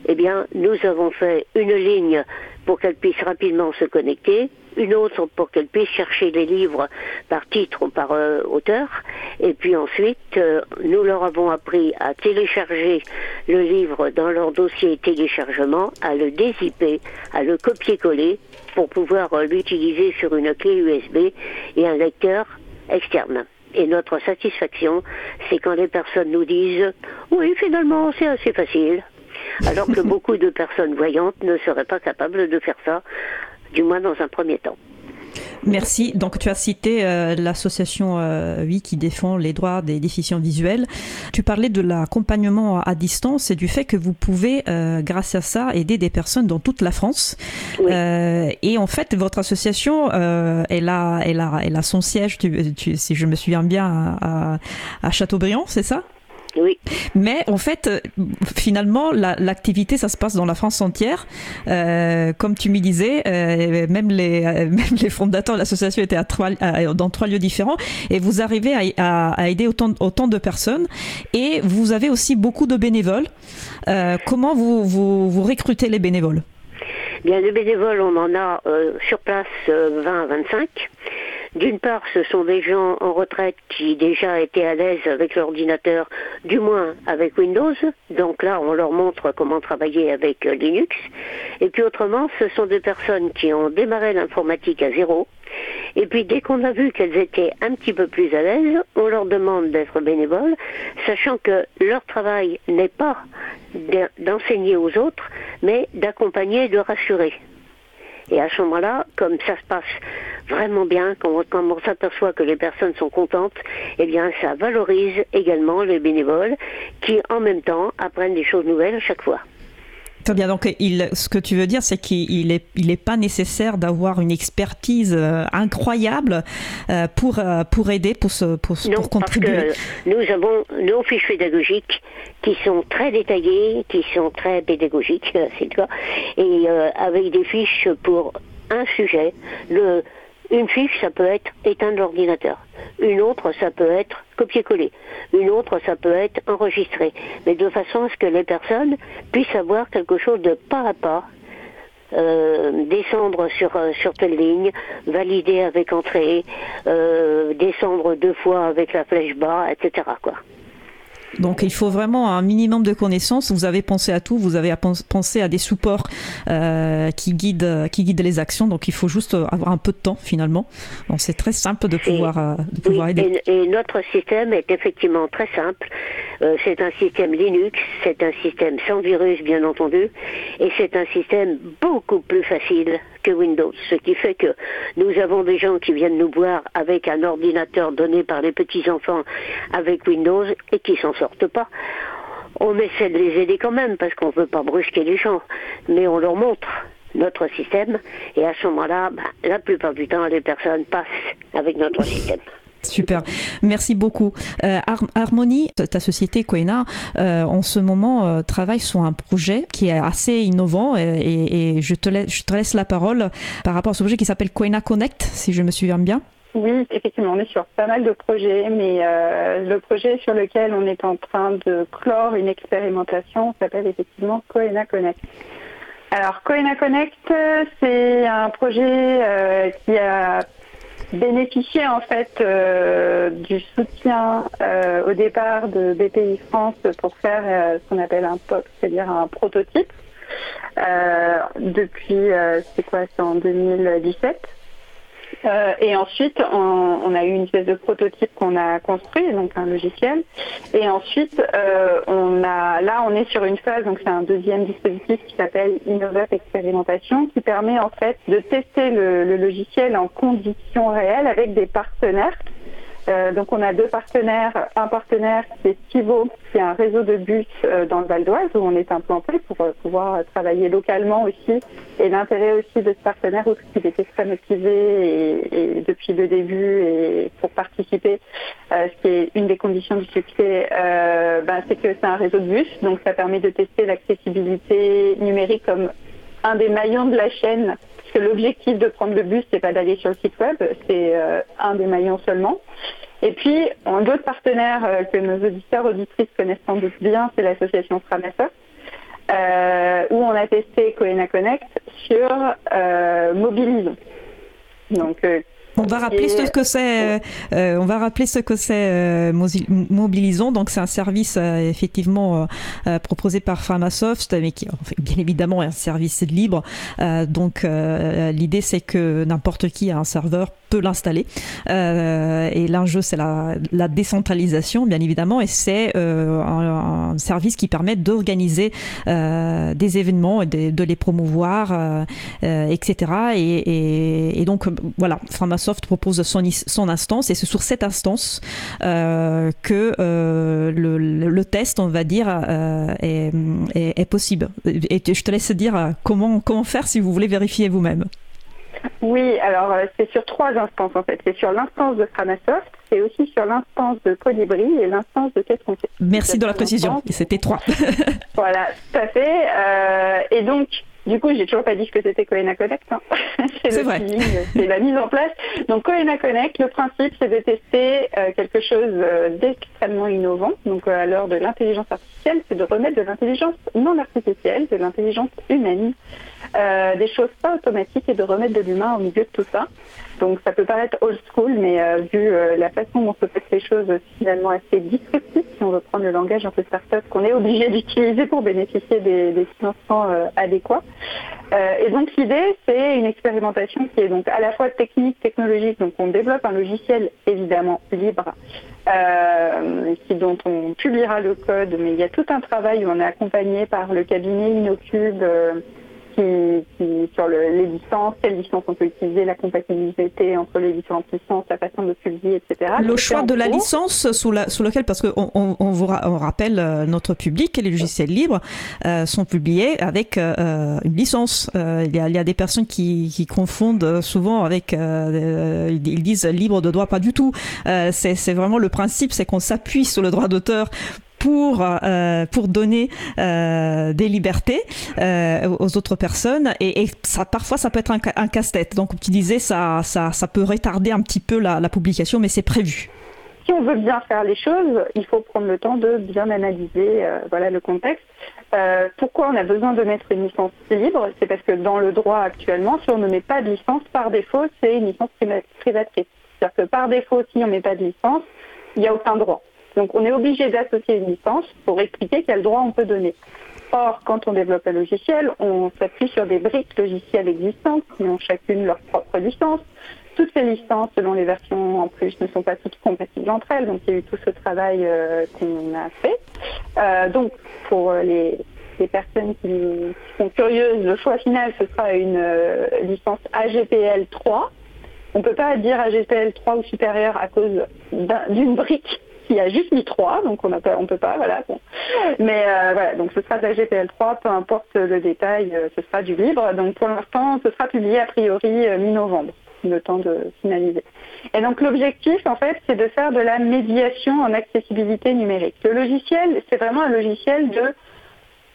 Eh bien, nous avons fait une ligne pour qu'elles puissent rapidement se connecter une autre pour qu'elle puisse chercher les livres par titre ou par euh, auteur. Et puis ensuite, euh, nous leur avons appris à télécharger le livre dans leur dossier téléchargement, à le dézipper, à le copier-coller pour pouvoir euh, l'utiliser sur une clé USB et un lecteur externe. Et notre satisfaction, c'est quand les personnes nous disent oui, finalement, c'est assez facile. Alors que (laughs) beaucoup de personnes voyantes ne seraient pas capables de faire ça, du moins dans un premier temps. Merci. Donc tu as cité euh, l'association euh, oui qui défend les droits des déficients visuels. Tu parlais de l'accompagnement à distance et du fait que vous pouvez, euh, grâce à ça, aider des personnes dans toute la France. Oui. Et en fait, votre association, elle a, elle a, elle a son siège, tu, tu- si je me souviens bien, à, à- à Châteaubriand, c'est ça? Oui, mais en fait, euh, finalement, la- l'activité, ça se passe dans la France entière. Euh, comme tu me disais, euh, même, les, euh, (laughs) même les fondateurs de l'association étaient à trois, à- dans trois lieux différents. Et vous arrivez à, aider autant, autant de personnes. Et vous avez aussi beaucoup de bénévoles. Comment vous, vous, vous recrutez les bénévoles? Bien, les bénévoles, on en a sur place euh, 20 à 25. D'une part, ce sont des gens en retraite qui déjà étaient à l'aise avec l'ordinateur, du moins avec Windows. Donc là, on leur montre comment travailler avec euh, Linux. Et puis autrement, ce sont des personnes qui ont démarré l'informatique à zéro. Et puis dès qu'on a vu qu'elles étaient un petit peu plus à l'aise, on leur demande d'être bénévoles, sachant que leur travail n'est pas d'en- d'enseigner aux autres, mais d'accompagner et de rassurer. Et à ce moment-là, comme ça se passe vraiment bien, quand on, s'aperçoit que les personnes sont contentes, eh bien ça valorise également les bénévoles qui en même temps apprennent des choses nouvelles à chaque fois. Très bien. Donc, il, ce que tu veux dire, c'est qu'il n'est il est pas nécessaire d'avoir une expertise euh, incroyable euh, pour, euh, pour aider, pour, se, pour, Non, pour parce contribuer. que nous avons nos fiches pédagogiques qui sont très détaillées, qui sont très pédagogiques, (laughs) c'est le cas, et avec des fiches pour un sujet. Le, une fiche, ça peut être éteindre l'ordinateur. Une autre, ça peut être copier-coller. Une autre, ça peut être enregistrer. Mais de façon à ce que les personnes puissent avoir quelque chose de pas à pas euh, descendre sur, euh, sur telle ligne, valider avec entrée, euh, descendre deux fois avec la flèche bas, etc. Donc, il faut vraiment un minimum de connaissances. Vous avez pensé à tout. Vous avez pensé à des supports euh, qui guident, qui guident les actions. Donc, il faut juste avoir un peu de temps finalement. Donc, c'est très simple de pouvoir, euh, de pouvoir Oui, aider. et, et notre système est effectivement très simple. Euh, c'est un système Linux, c'est un système sans virus bien entendu, et c'est un système beaucoup plus facile que Windows. Ce qui fait que nous avons des gens qui viennent nous voir avec un ordinateur donné par les petits-enfants avec Windows et qui s'en sortent pas. On essaie de les aider quand même parce qu'on ne veut pas brusquer les gens, mais on leur montre notre système et à ce moment-là, ben, la plupart du temps, les personnes passent avec notre système. Super, merci beaucoup. Euh, Har- Harmonie, ta société Coena, euh, en ce moment euh, travaille sur un projet qui est assez innovant et, je, te laisse, la parole par rapport à ce projet qui s'appelle Coena Connect, si je me souviens bien. Oui, effectivement, on est sur pas mal de projets, mais euh, le projet sur lequel on est en train de clore une expérimentation s'appelle effectivement Coena Connect. Alors, Coena Connect, euh, c'est un projet qui a bénéficié en fait euh, du soutien euh, au départ de BPI France pour faire euh, ce qu'on appelle un POC, c'est-à-dire un prototype. Euh, depuis, euh, c'est quoi, c'est en 2017. Euh, et ensuite, on, on a eu une espèce de prototype qu'on a construit, donc un logiciel. Et ensuite, euh, on a, là, on est sur une phase, donc c'est un deuxième dispositif qui s'appelle InnovUp Expérimentation, qui permet en fait de tester le, le logiciel en conditions réelles avec des partenaires. Euh, donc on a deux partenaires, un partenaire qui est Tivo, qui est un réseau de bus euh, dans le Val d'Oise où on est implanté pour euh, pouvoir travailler localement aussi. Et l'intérêt aussi de ce partenaire, outre qu'il était très motivé et, et depuis le début et pour participer, euh, ce qui est une des conditions du succès, ben, c'est que c'est un réseau de bus, donc ça permet de tester l'accessibilité numérique comme un des maillons de la chaîne l'objectif de prendre le bus, c'est pas d'aller sur le site web, c'est euh, un des maillons seulement. Et puis, d'autres partenaires euh, que nos auditeurs, auditrices connaissent sans doute bien, c'est l'association Stramassa, euh, où on a testé Coena Connect sur euh, Mobilisons. Donc, on va rappeler ce que c'est. Euh, euh, on va rappeler ce que c'est euh, Mobilisons. Donc c'est un service effectivement proposé par Framasoft, mais qui bien évidemment est un service libre. donc l'idée c'est que n'importe qui a un serveur peut l'installer. et l'enjeu c'est la, décentralisation bien évidemment, et c'est un, service qui permet d'organiser des événements et de, les promouvoir, etc. Et, donc voilà, Framasoft propose son, son instance et c'est sur cette instance euh, que euh, le, test, on va dire, euh, est, possible. Et je te laisse dire comment, comment faire si vous voulez vérifier vous-même. Oui, alors c'est sur trois instances en fait. C'est sur l'instance de Framasoft, c'est aussi sur l'instance de Colibri et l'instance de Qu'est-ce qu'on fait. Merci de la précision, c'était trois. (laughs) voilà, tout à fait. et donc, du coup, j'ai toujours pas dit que c'était Coena Connect. Hein. (laughs) c'est vrai. C'est la mise en place. Donc Coena Connect, le principe, c'est de tester euh, quelque chose euh, d'extrêmement innovant. Donc euh, à l'heure de l'intelligence artificielle, c'est de remettre de l'intelligence non artificielle, de l'intelligence humaine, des choses pas automatiques et de remettre de l'humain au milieu de tout ça. Donc ça peut paraître old school, mais euh, vu euh, la façon dont se passent les choses, finalement assez disruptif, si on veut prendre le langage un peu start-up, qu'on est obligé (laughs) d'utiliser pour bénéficier des, financements euh, adéquats. et donc l'idée, c'est une expérimentation qui est donc à la fois technique, technologique. Donc on développe un logiciel évidemment libre, qui, dont on publiera le code, mais il y a tout un travail où on est accompagné par le cabinet Inocube qui, sur les licences, quelles licences on peut utiliser, la compatibilité entre les différentes licences, la façon de publier, etc. Le choix de la licence sous, la, sous lequel, parce qu'on on, on, vous on rappelle euh, notre public, les logiciels libres euh, sont publiés avec euh, une licence. il, y a, il, y a, des personnes qui, qui confondent souvent avec, ils disent libre de droit, pas du tout. c'est vraiment le principe, c'est qu'on s'appuie sur le droit d'auteur pour euh, pour donner euh, des libertés euh, aux autres personnes et, et, ça parfois ça peut être un, casse-tête donc comme tu disais ça ça ça peut retarder un petit peu la, la publication mais c'est prévu si on veut bien faire les choses, il faut prendre le temps de bien analyser euh, voilà, le contexte. Euh, pourquoi on a besoin de mettre une licence libre? C'est parce que dans le droit actuellement, si on ne met pas de licence, par défaut, c'est une licence privatrice. C'est-à-dire que par défaut, si on ne met pas de licence, il n'y a aucun droit. Donc on est obligé d'associer une licence pour expliquer quel droit on peut donner. Or, quand on développe un logiciel, on s'appuie sur des briques logicielles existantes qui ont chacune leur propre licence. Toutes ces licences, selon les versions en plus, ne sont pas toutes compatibles entre elles. Donc il y a eu tout ce travail euh, qu'on a fait. Euh, donc pour les, personnes qui, sont curieuses, le choix final, ce sera une euh, licence AGPL 3. On ne peut pas dire AGPL 3 ou supérieur à cause d'une brique il y a juste mis 3, donc on ne peut pas, voilà. Mais euh, voilà, donc ce sera de la GPL3, peu importe le détail, euh, ce sera du libre. Donc pour l'instant, ce sera publié a priori euh, mi-novembre, le temps de finaliser. Et donc l'objectif, en fait, c'est de faire de la médiation en accessibilité numérique. Le logiciel, c'est vraiment un logiciel de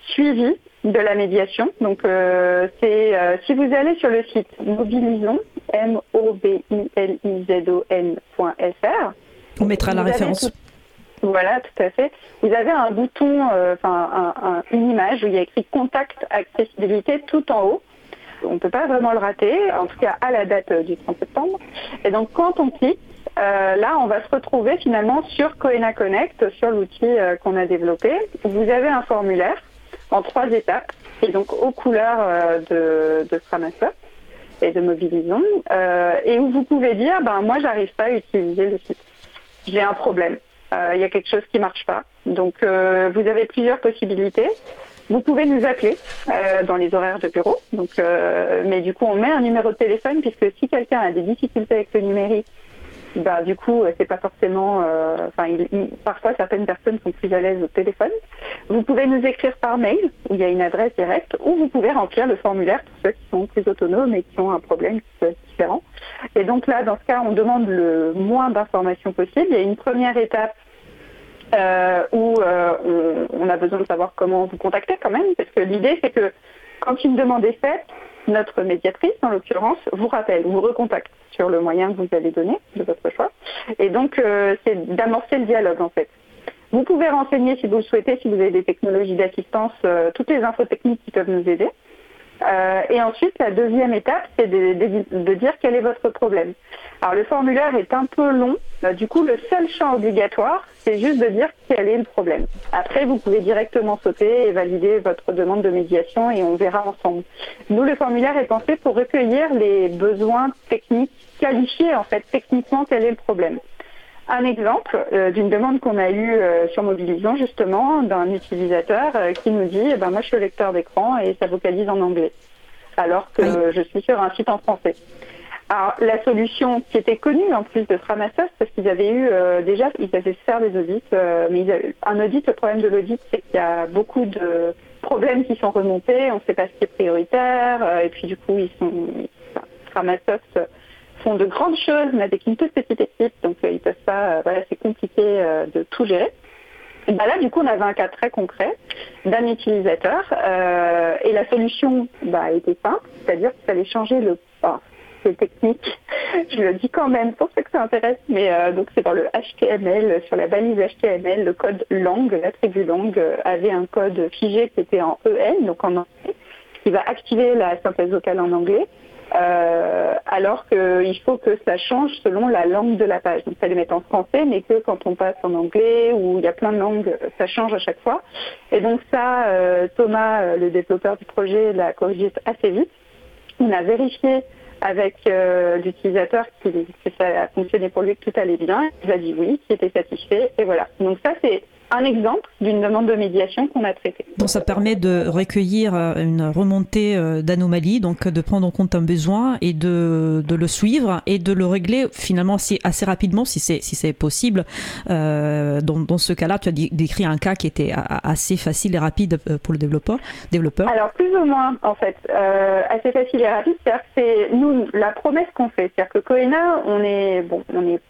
suivi de la médiation. Donc c'est si vous allez sur le site mobilisons m o b i l i z o n.fr on mettra la référence. Voilà, tout à fait. Vous avez un bouton, euh, enfin une image où il y a écrit contact accessibilité tout en haut. On ne peut pas vraiment le rater, en tout cas à la date euh, du 30 septembre. Et donc quand on clique, euh, là, on va se retrouver finalement sur Coena Connect, sur l'outil qu'on a développé. Vous avez un formulaire en trois étapes, et donc aux couleurs de, de et de Mobilisons, et où vous pouvez dire, ben moi, j'arrive pas à utiliser le site j'ai un problème. Euh, il y a quelque chose qui ne marche pas. Donc, euh, vous avez plusieurs possibilités. Vous pouvez nous appeler euh, dans les horaires de bureau. Donc, mais du coup, on met un numéro de téléphone puisque si quelqu'un a des difficultés avec le numérique, bah, du coup, c'est pas forcément. Enfin, parfois, certaines personnes sont plus à l'aise au téléphone. Vous pouvez nous écrire par mail où il y a une adresse directe, ou vous pouvez remplir le formulaire pour ceux qui sont plus autonomes et qui ont un problème différent. Et donc là, dans ce cas, on demande le moins d'informations possible. Il y a une première étape euh, où euh, on, a besoin de savoir comment vous contacter quand même, parce que l'idée c'est que quand une demande est faite, notre médiatrice, en l'occurrence, vous rappelle, vous recontacte sur le moyen que vous allez donner de votre choix. Et donc, euh, c'est d'amorcer le dialogue en fait. Vous pouvez renseigner si vous le souhaitez, si vous avez des technologies d'assistance, toutes les infos techniques qui peuvent nous aider. Euh, et ensuite, la deuxième étape, c'est de, dire quel est votre problème. Alors le formulaire est un peu long. Euh, du coup, le seul champ obligatoire, c'est juste de dire quel est le problème. Après, vous pouvez directement sauter et valider votre demande de médiation et on verra ensemble. Nous, le formulaire est pensé pour recueillir les besoins techniques, qualifier en fait techniquement quel est le problème. Un exemple euh, d'une demande qu'on a eue sur Mobilisant, justement, d'un utilisateur qui nous dit eh ben, Moi, je suis lecteur d'écran et ça vocalise en anglais, alors que je suis sur un site en français. Alors, la solution qui était connue en plus de Framasoft, parce qu'ils avaient eu euh, déjà, ils avaient fait faire des audits, euh, mais ils un audit, le problème de l'audit, c'est qu'il y a beaucoup de problèmes qui sont remontés, on ne sait pas ce qui est prioritaire, euh, et puis du coup, ils sont, Framasoft de grandes choses, mais avec une toute petite équipe, donc ils peuvent pas, voilà, c'est compliqué de tout gérer. Ben là, du coup, on avait un cas très concret d'un utilisateur, et la solution bah, était simple, c'est-à-dire qu'il fallait changer le, technique. (laughs) Je le dis quand même pour ceux que ça intéresse, mais euh, donc c'est dans le HTML, sur la balise HTML, le code langue, l'attribut langue euh, avait un code figé qui était en EN, donc en anglais, qui va activer la synthèse vocale en anglais. Euh, alors qu'il faut que ça change selon la langue de la page. Donc ça les met en français, mais que quand on passe en anglais ou il y a plein de langues, ça change à chaque fois. Et donc ça, Thomas, le développeur du projet, l'a corrigé assez vite. On a vérifié avec euh, l'utilisateur qui, que ça a fonctionné pour lui, que tout allait bien. Il a dit oui, qui était satisfait, et voilà. Donc ça, c'est un exemple d'une demande de médiation qu'on a traitée. Donc ça permet de recueillir euh, une remontée euh, d'anomalies, donc de prendre en compte un besoin et de, de, le suivre et de le régler finalement assez, assez rapidement si c'est si c'est possible. Euh, dans, dans, ce cas-là, tu as décrit un cas qui était assez facile et rapide pour le développeur. développeur. Alors plus ou moins en fait, euh, assez facile et rapide, c'est-à-dire que c'est nous la promesse qu'on fait, c'est-à-dire que Coena, on est bon, on est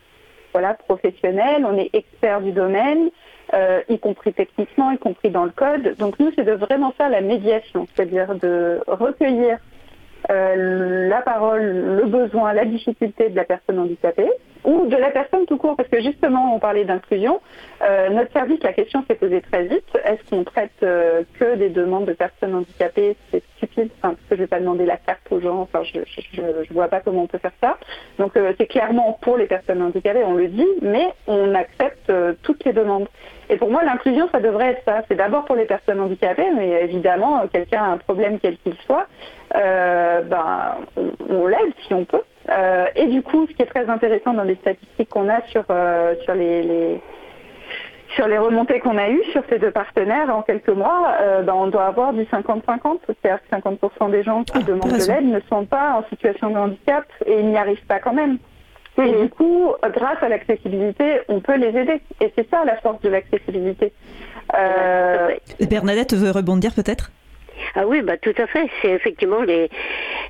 voilà professionnel, on est expert du domaine. Euh, y compris techniquement, y compris dans le code. Donc nous, c'est de vraiment faire la médiation, c'est-à-dire de recueillir euh, la parole, le besoin, la difficulté de la personne handicapée ou de la personne tout court, parce que justement, on parlait d'inclusion. Euh, notre service, la question s'est posée très vite. Est-ce qu'on traite euh, que des demandes de personnes handicapées? C'est stupide, parce que je vais pas demander la carte aux gens. Enfin, je, je, vois pas comment on peut faire ça. Donc, c'est clairement pour les personnes handicapées, on le dit, mais on accepte toutes les demandes. Et pour moi, l'inclusion, ça devrait être ça. C'est d'abord pour les personnes handicapées, mais évidemment, quelqu'un a un problème quel qu'il soit, euh, ben, on, l'aide si on peut. Euh, et du coup, ce qui est très intéressant dans les statistiques qu'on a sur, euh, sur les, sur les remontées qu'on a eues sur ces deux partenaires en quelques mois, ben, on doit avoir du 50-50, c'est-à-dire que 50% des gens qui ah, demandent de l'aide ne sont pas en situation de handicap et ils n'y arrivent pas quand même. Et du coup, grâce à l'accessibilité, on peut les aider. Et c'est ça la force de l'accessibilité. Bernadette veut rebondir peut-être? Ah oui, bah tout à fait. C'est effectivement les,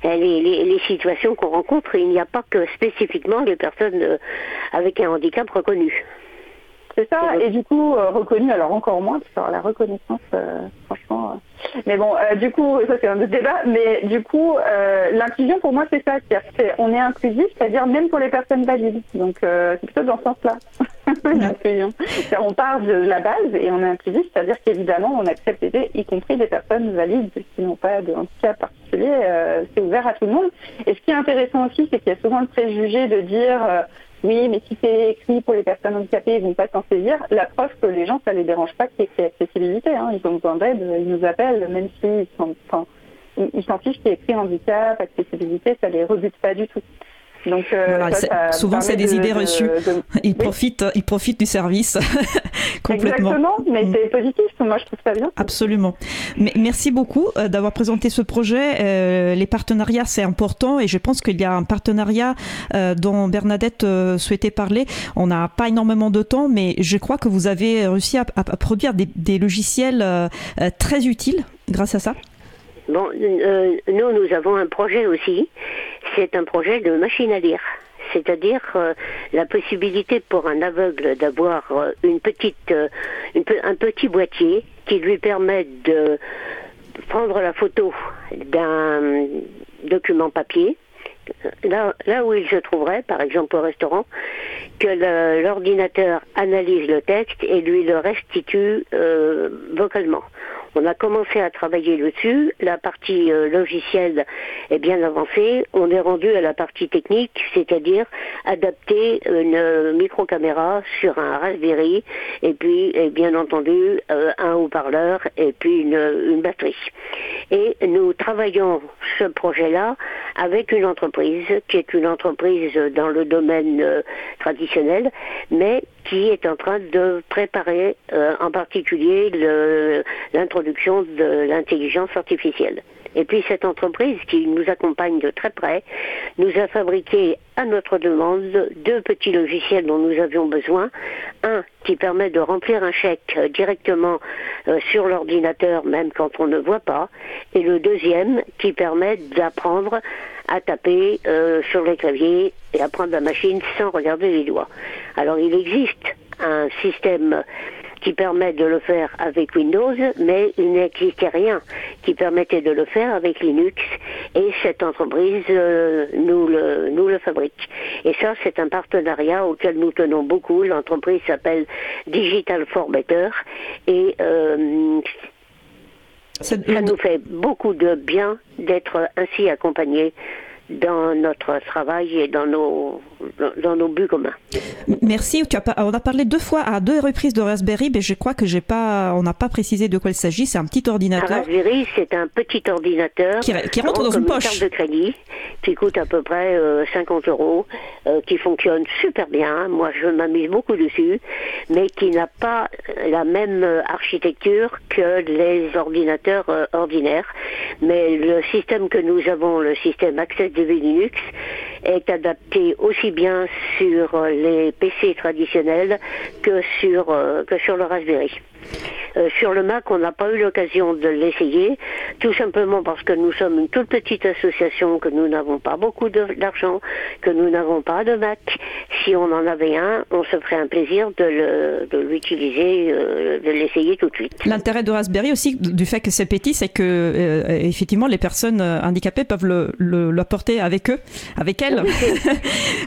les, les, situations qu'on rencontre. Il n'y a pas que spécifiquement les personnes euh, avec un handicap reconnu. C'est ça, et du coup, euh, reconnu, alors encore moins, parce que la reconnaissance, euh, franchement. mais bon, du coup, ça c'est un autre débat, mais du coup, l'inclusion pour moi c'est ça, c'est on est inclusif, c'est-à-dire même pour les personnes valides. Donc c'est plutôt dans ce sens-là. (laughs) l'inclusion. On part de la base et on est inclusif, c'est-à-dire qu'évidemment, on accepte d'aider, y compris des personnes valides qui n'ont pas de handicap particulier. Euh, c'est ouvert à tout le monde. Et ce qui est intéressant aussi, c'est qu'il y a souvent le préjugé de dire euh, oui, mais si c'est écrit pour les personnes handicapées, ils vont pas s'en saisir. La preuve que les gens, ça les dérange pas qu'il y ait accessibilité. Hein. Ils ont besoin d'aide, ils nous appellent, même s'ils ils s'en fichent qu'il y ait écrit handicap, accessibilité, ça les rebute pas du tout. Donc, euh, souvent, c'est des idées reçues. (laughs) ils, profitent, ils profitent du service (laughs) complètement. Exactement, mais mm. c'est positif. Moi, je trouve ça bien. Absolument. Mais merci beaucoup euh, d'avoir présenté ce projet. Euh, les partenariats, c'est important et je pense qu'il y a un partenariat dont Bernadette souhaitait parler. On n'a pas énormément de temps, mais je crois que vous avez réussi à, produire des logiciels très utiles grâce à ça. Bon, euh, nous, nous avons un projet aussi. C'est un projet de machine à lire. C'est-à-dire euh, la possibilité pour un aveugle d'avoir euh, une petite, un petit boîtier qui lui permet de prendre la photo d'un document papier, là, là où il se trouverait, par exemple au restaurant, que l'ordinateur analyse le texte et lui le restitue vocalement On a commencé à travailler dessus. La partie euh, logicielle est bien avancée. On est rendu à la partie technique, c'est-à-dire adapter une micro-caméra sur un Raspberry et puis, bien entendu, euh, un haut-parleur et puis une, batterie. Et nous travaillons ce projet-là avec une entreprise qui est une entreprise dans le domaine euh, traditionnel, mais qui est en train de préparer euh, en particulier l'introduction de l'intelligence artificielle. Et puis cette entreprise qui nous accompagne de très près nous a fabriqué à notre demande deux petits logiciels dont nous avions besoin. Un qui permet de remplir un chèque euh, directement euh, sur l'ordinateur même quand on ne voit pas. Et le deuxième qui permet d'apprendre à taper euh, sur les claviers et à prendre la machine sans regarder les doigts. Alors il existe un système qui permet de le faire avec Windows, mais il n'existait rien qui permettait de le faire avec Linux, et cette entreprise euh, nous, le, nous le fabrique. Et ça, c'est un partenariat auquel nous tenons beaucoup. L'entreprise s'appelle Digital for Better, et euh, ça nous fait beaucoup de bien d'être ainsi accompagnés dans notre travail et dans nos, dans nos buts communs. Merci. Tu as, on a parlé deux fois à deux reprises de Raspberry, mais je crois que j'ai pas, on n'a pas précisé de quoi il s'agit. C'est un petit ordinateur. Un Raspberry, c'est un petit ordinateur qui, qui rentre dans une poche. carte de crédit qui coûte à peu près 50 euh, euros, euh, qui fonctionne super bien. Moi, je m'amuse beaucoup dessus, mais qui n'a pas la même architecture que les ordinateurs euh, ordinaires. Mais le système que nous avons, le système Access de Linux est adapté aussi bien sur les PC traditionnels que sur, euh, que sur le Raspberry. Euh, sur le Mac, on n'a pas eu l'occasion de l'essayer, tout simplement parce que nous sommes une toute petite association, que nous n'avons pas beaucoup d'argent, que nous n'avons pas de Mac. Si on en avait un, on se ferait un plaisir de l'utiliser, euh, de l'essayer tout de suite. L'intérêt de Raspberry aussi, du fait que c'est petit, c'est que euh, effectivement les personnes handicapées peuvent le, porter avec eux, avec elles. (laughs)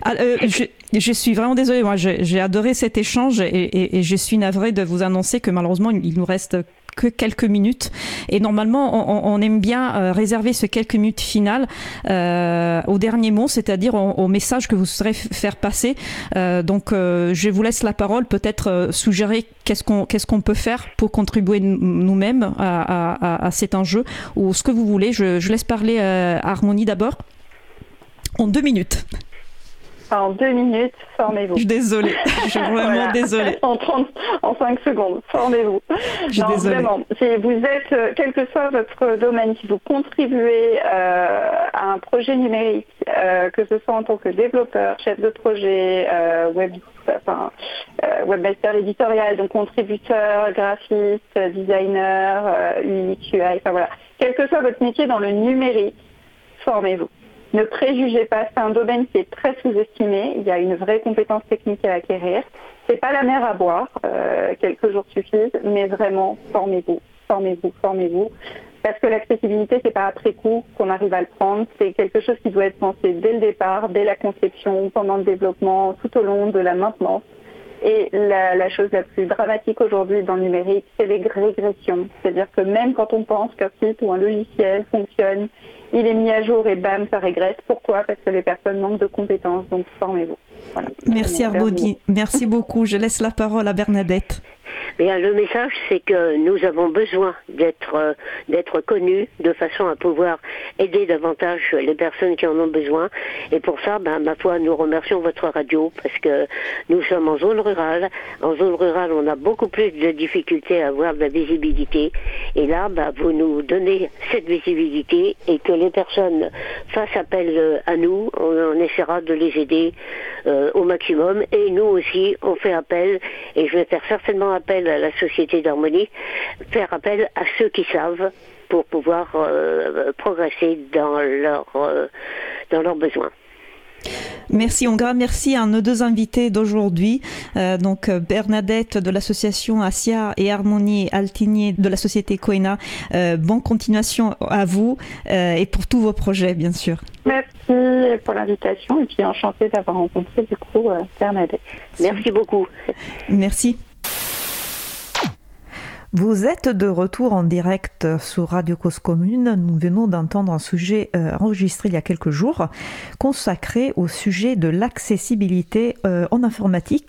Ah, je, suis vraiment désolée, moi j'ai adoré cet échange et, et je suis navrée de vous annoncer que malheureusement il nous reste que quelques minutes. Et normalement, on, aime bien euh, réserver ce quelques minutes finales euh, au dernier mot, c'est-à-dire au, message que vous souhaiterez faire passer. Euh, donc, je vous laisse la parole, peut-être suggérer qu'est-ce qu'on peut faire pour contribuer nous-mêmes à, cet enjeu ou ce que vous voulez. Je, je laisse parler Harmonie d'abord. En deux minutes. En deux minutes, formez-vous. Je suis désolée. Je suis (laughs) vraiment désolée. En, 30, en 5 secondes, formez-vous. Je suis désolée. Vraiment, si vous êtes, euh, quel que soit votre domaine, si vous contribuez euh, à un projet numérique, euh, que ce soit en tant que développeur, chef de projet, web, enfin, webmaster éditorial, donc contributeur, graphiste, designer, UI, QI, enfin voilà. Quel que soit votre métier dans le numérique, formez-vous. Ne préjugez pas, c'est un domaine qui est très sous-estimé. Il y a une vraie compétence technique à acquérir. C'est pas la mer à boire, euh, quelques jours suffisent, mais vraiment formez-vous, formez-vous, formez-vous. Parce que l'accessibilité, c'est pas après coup qu'on arrive à le prendre. C'est quelque chose qui doit être pensé dès le départ, dès la conception, pendant le développement, tout au long de la maintenance. Et la, la, chose la plus dramatique aujourd'hui dans le numérique, c'est les régressions. C'est-à-dire que même quand on pense qu'un site ou un logiciel fonctionne, il est mis à jour et bam, ça régresse. Pourquoi? Parce que les personnes manquent de compétences. Donc formez-vous. Merci Arbodi. Merci beaucoup. Je laisse la parole à Bernadette. Bien, le message, c'est que nous avons besoin d'être euh, d'être connus de façon à pouvoir aider davantage les personnes qui en ont besoin. Et pour ça, ben, ma foi, nous remercions votre radio parce que nous sommes en zone rurale. En zone rurale, on a beaucoup plus de difficultés à avoir de la visibilité. Et là, ben, vous nous donnez cette visibilité et que les personnes fassent appel euh, à nous. On, essaiera de les aider euh, au maximum. Et nous aussi, on fait appel. Et je vais faire certainement appel à la Société d'harmonie, faire appel à ceux qui savent pour pouvoir euh, progresser dans, leur, euh, dans leurs besoins. Merci, on grand merci à nos deux invités d'aujourd'hui, euh, donc Bernadette de l'association Asia et Harmonie Altigné de la société Coena. bonne continuation à vous et pour tous vos projets, bien sûr. Merci pour l'invitation et puis enchantée d'avoir rencontré du coup Bernadette. Merci beaucoup. Merci. Vous êtes de retour en direct sur Radio Cause Commune. Nous venons d'entendre un sujet euh, enregistré il y a quelques jours consacré au sujet de l'accessibilité euh, en informatique.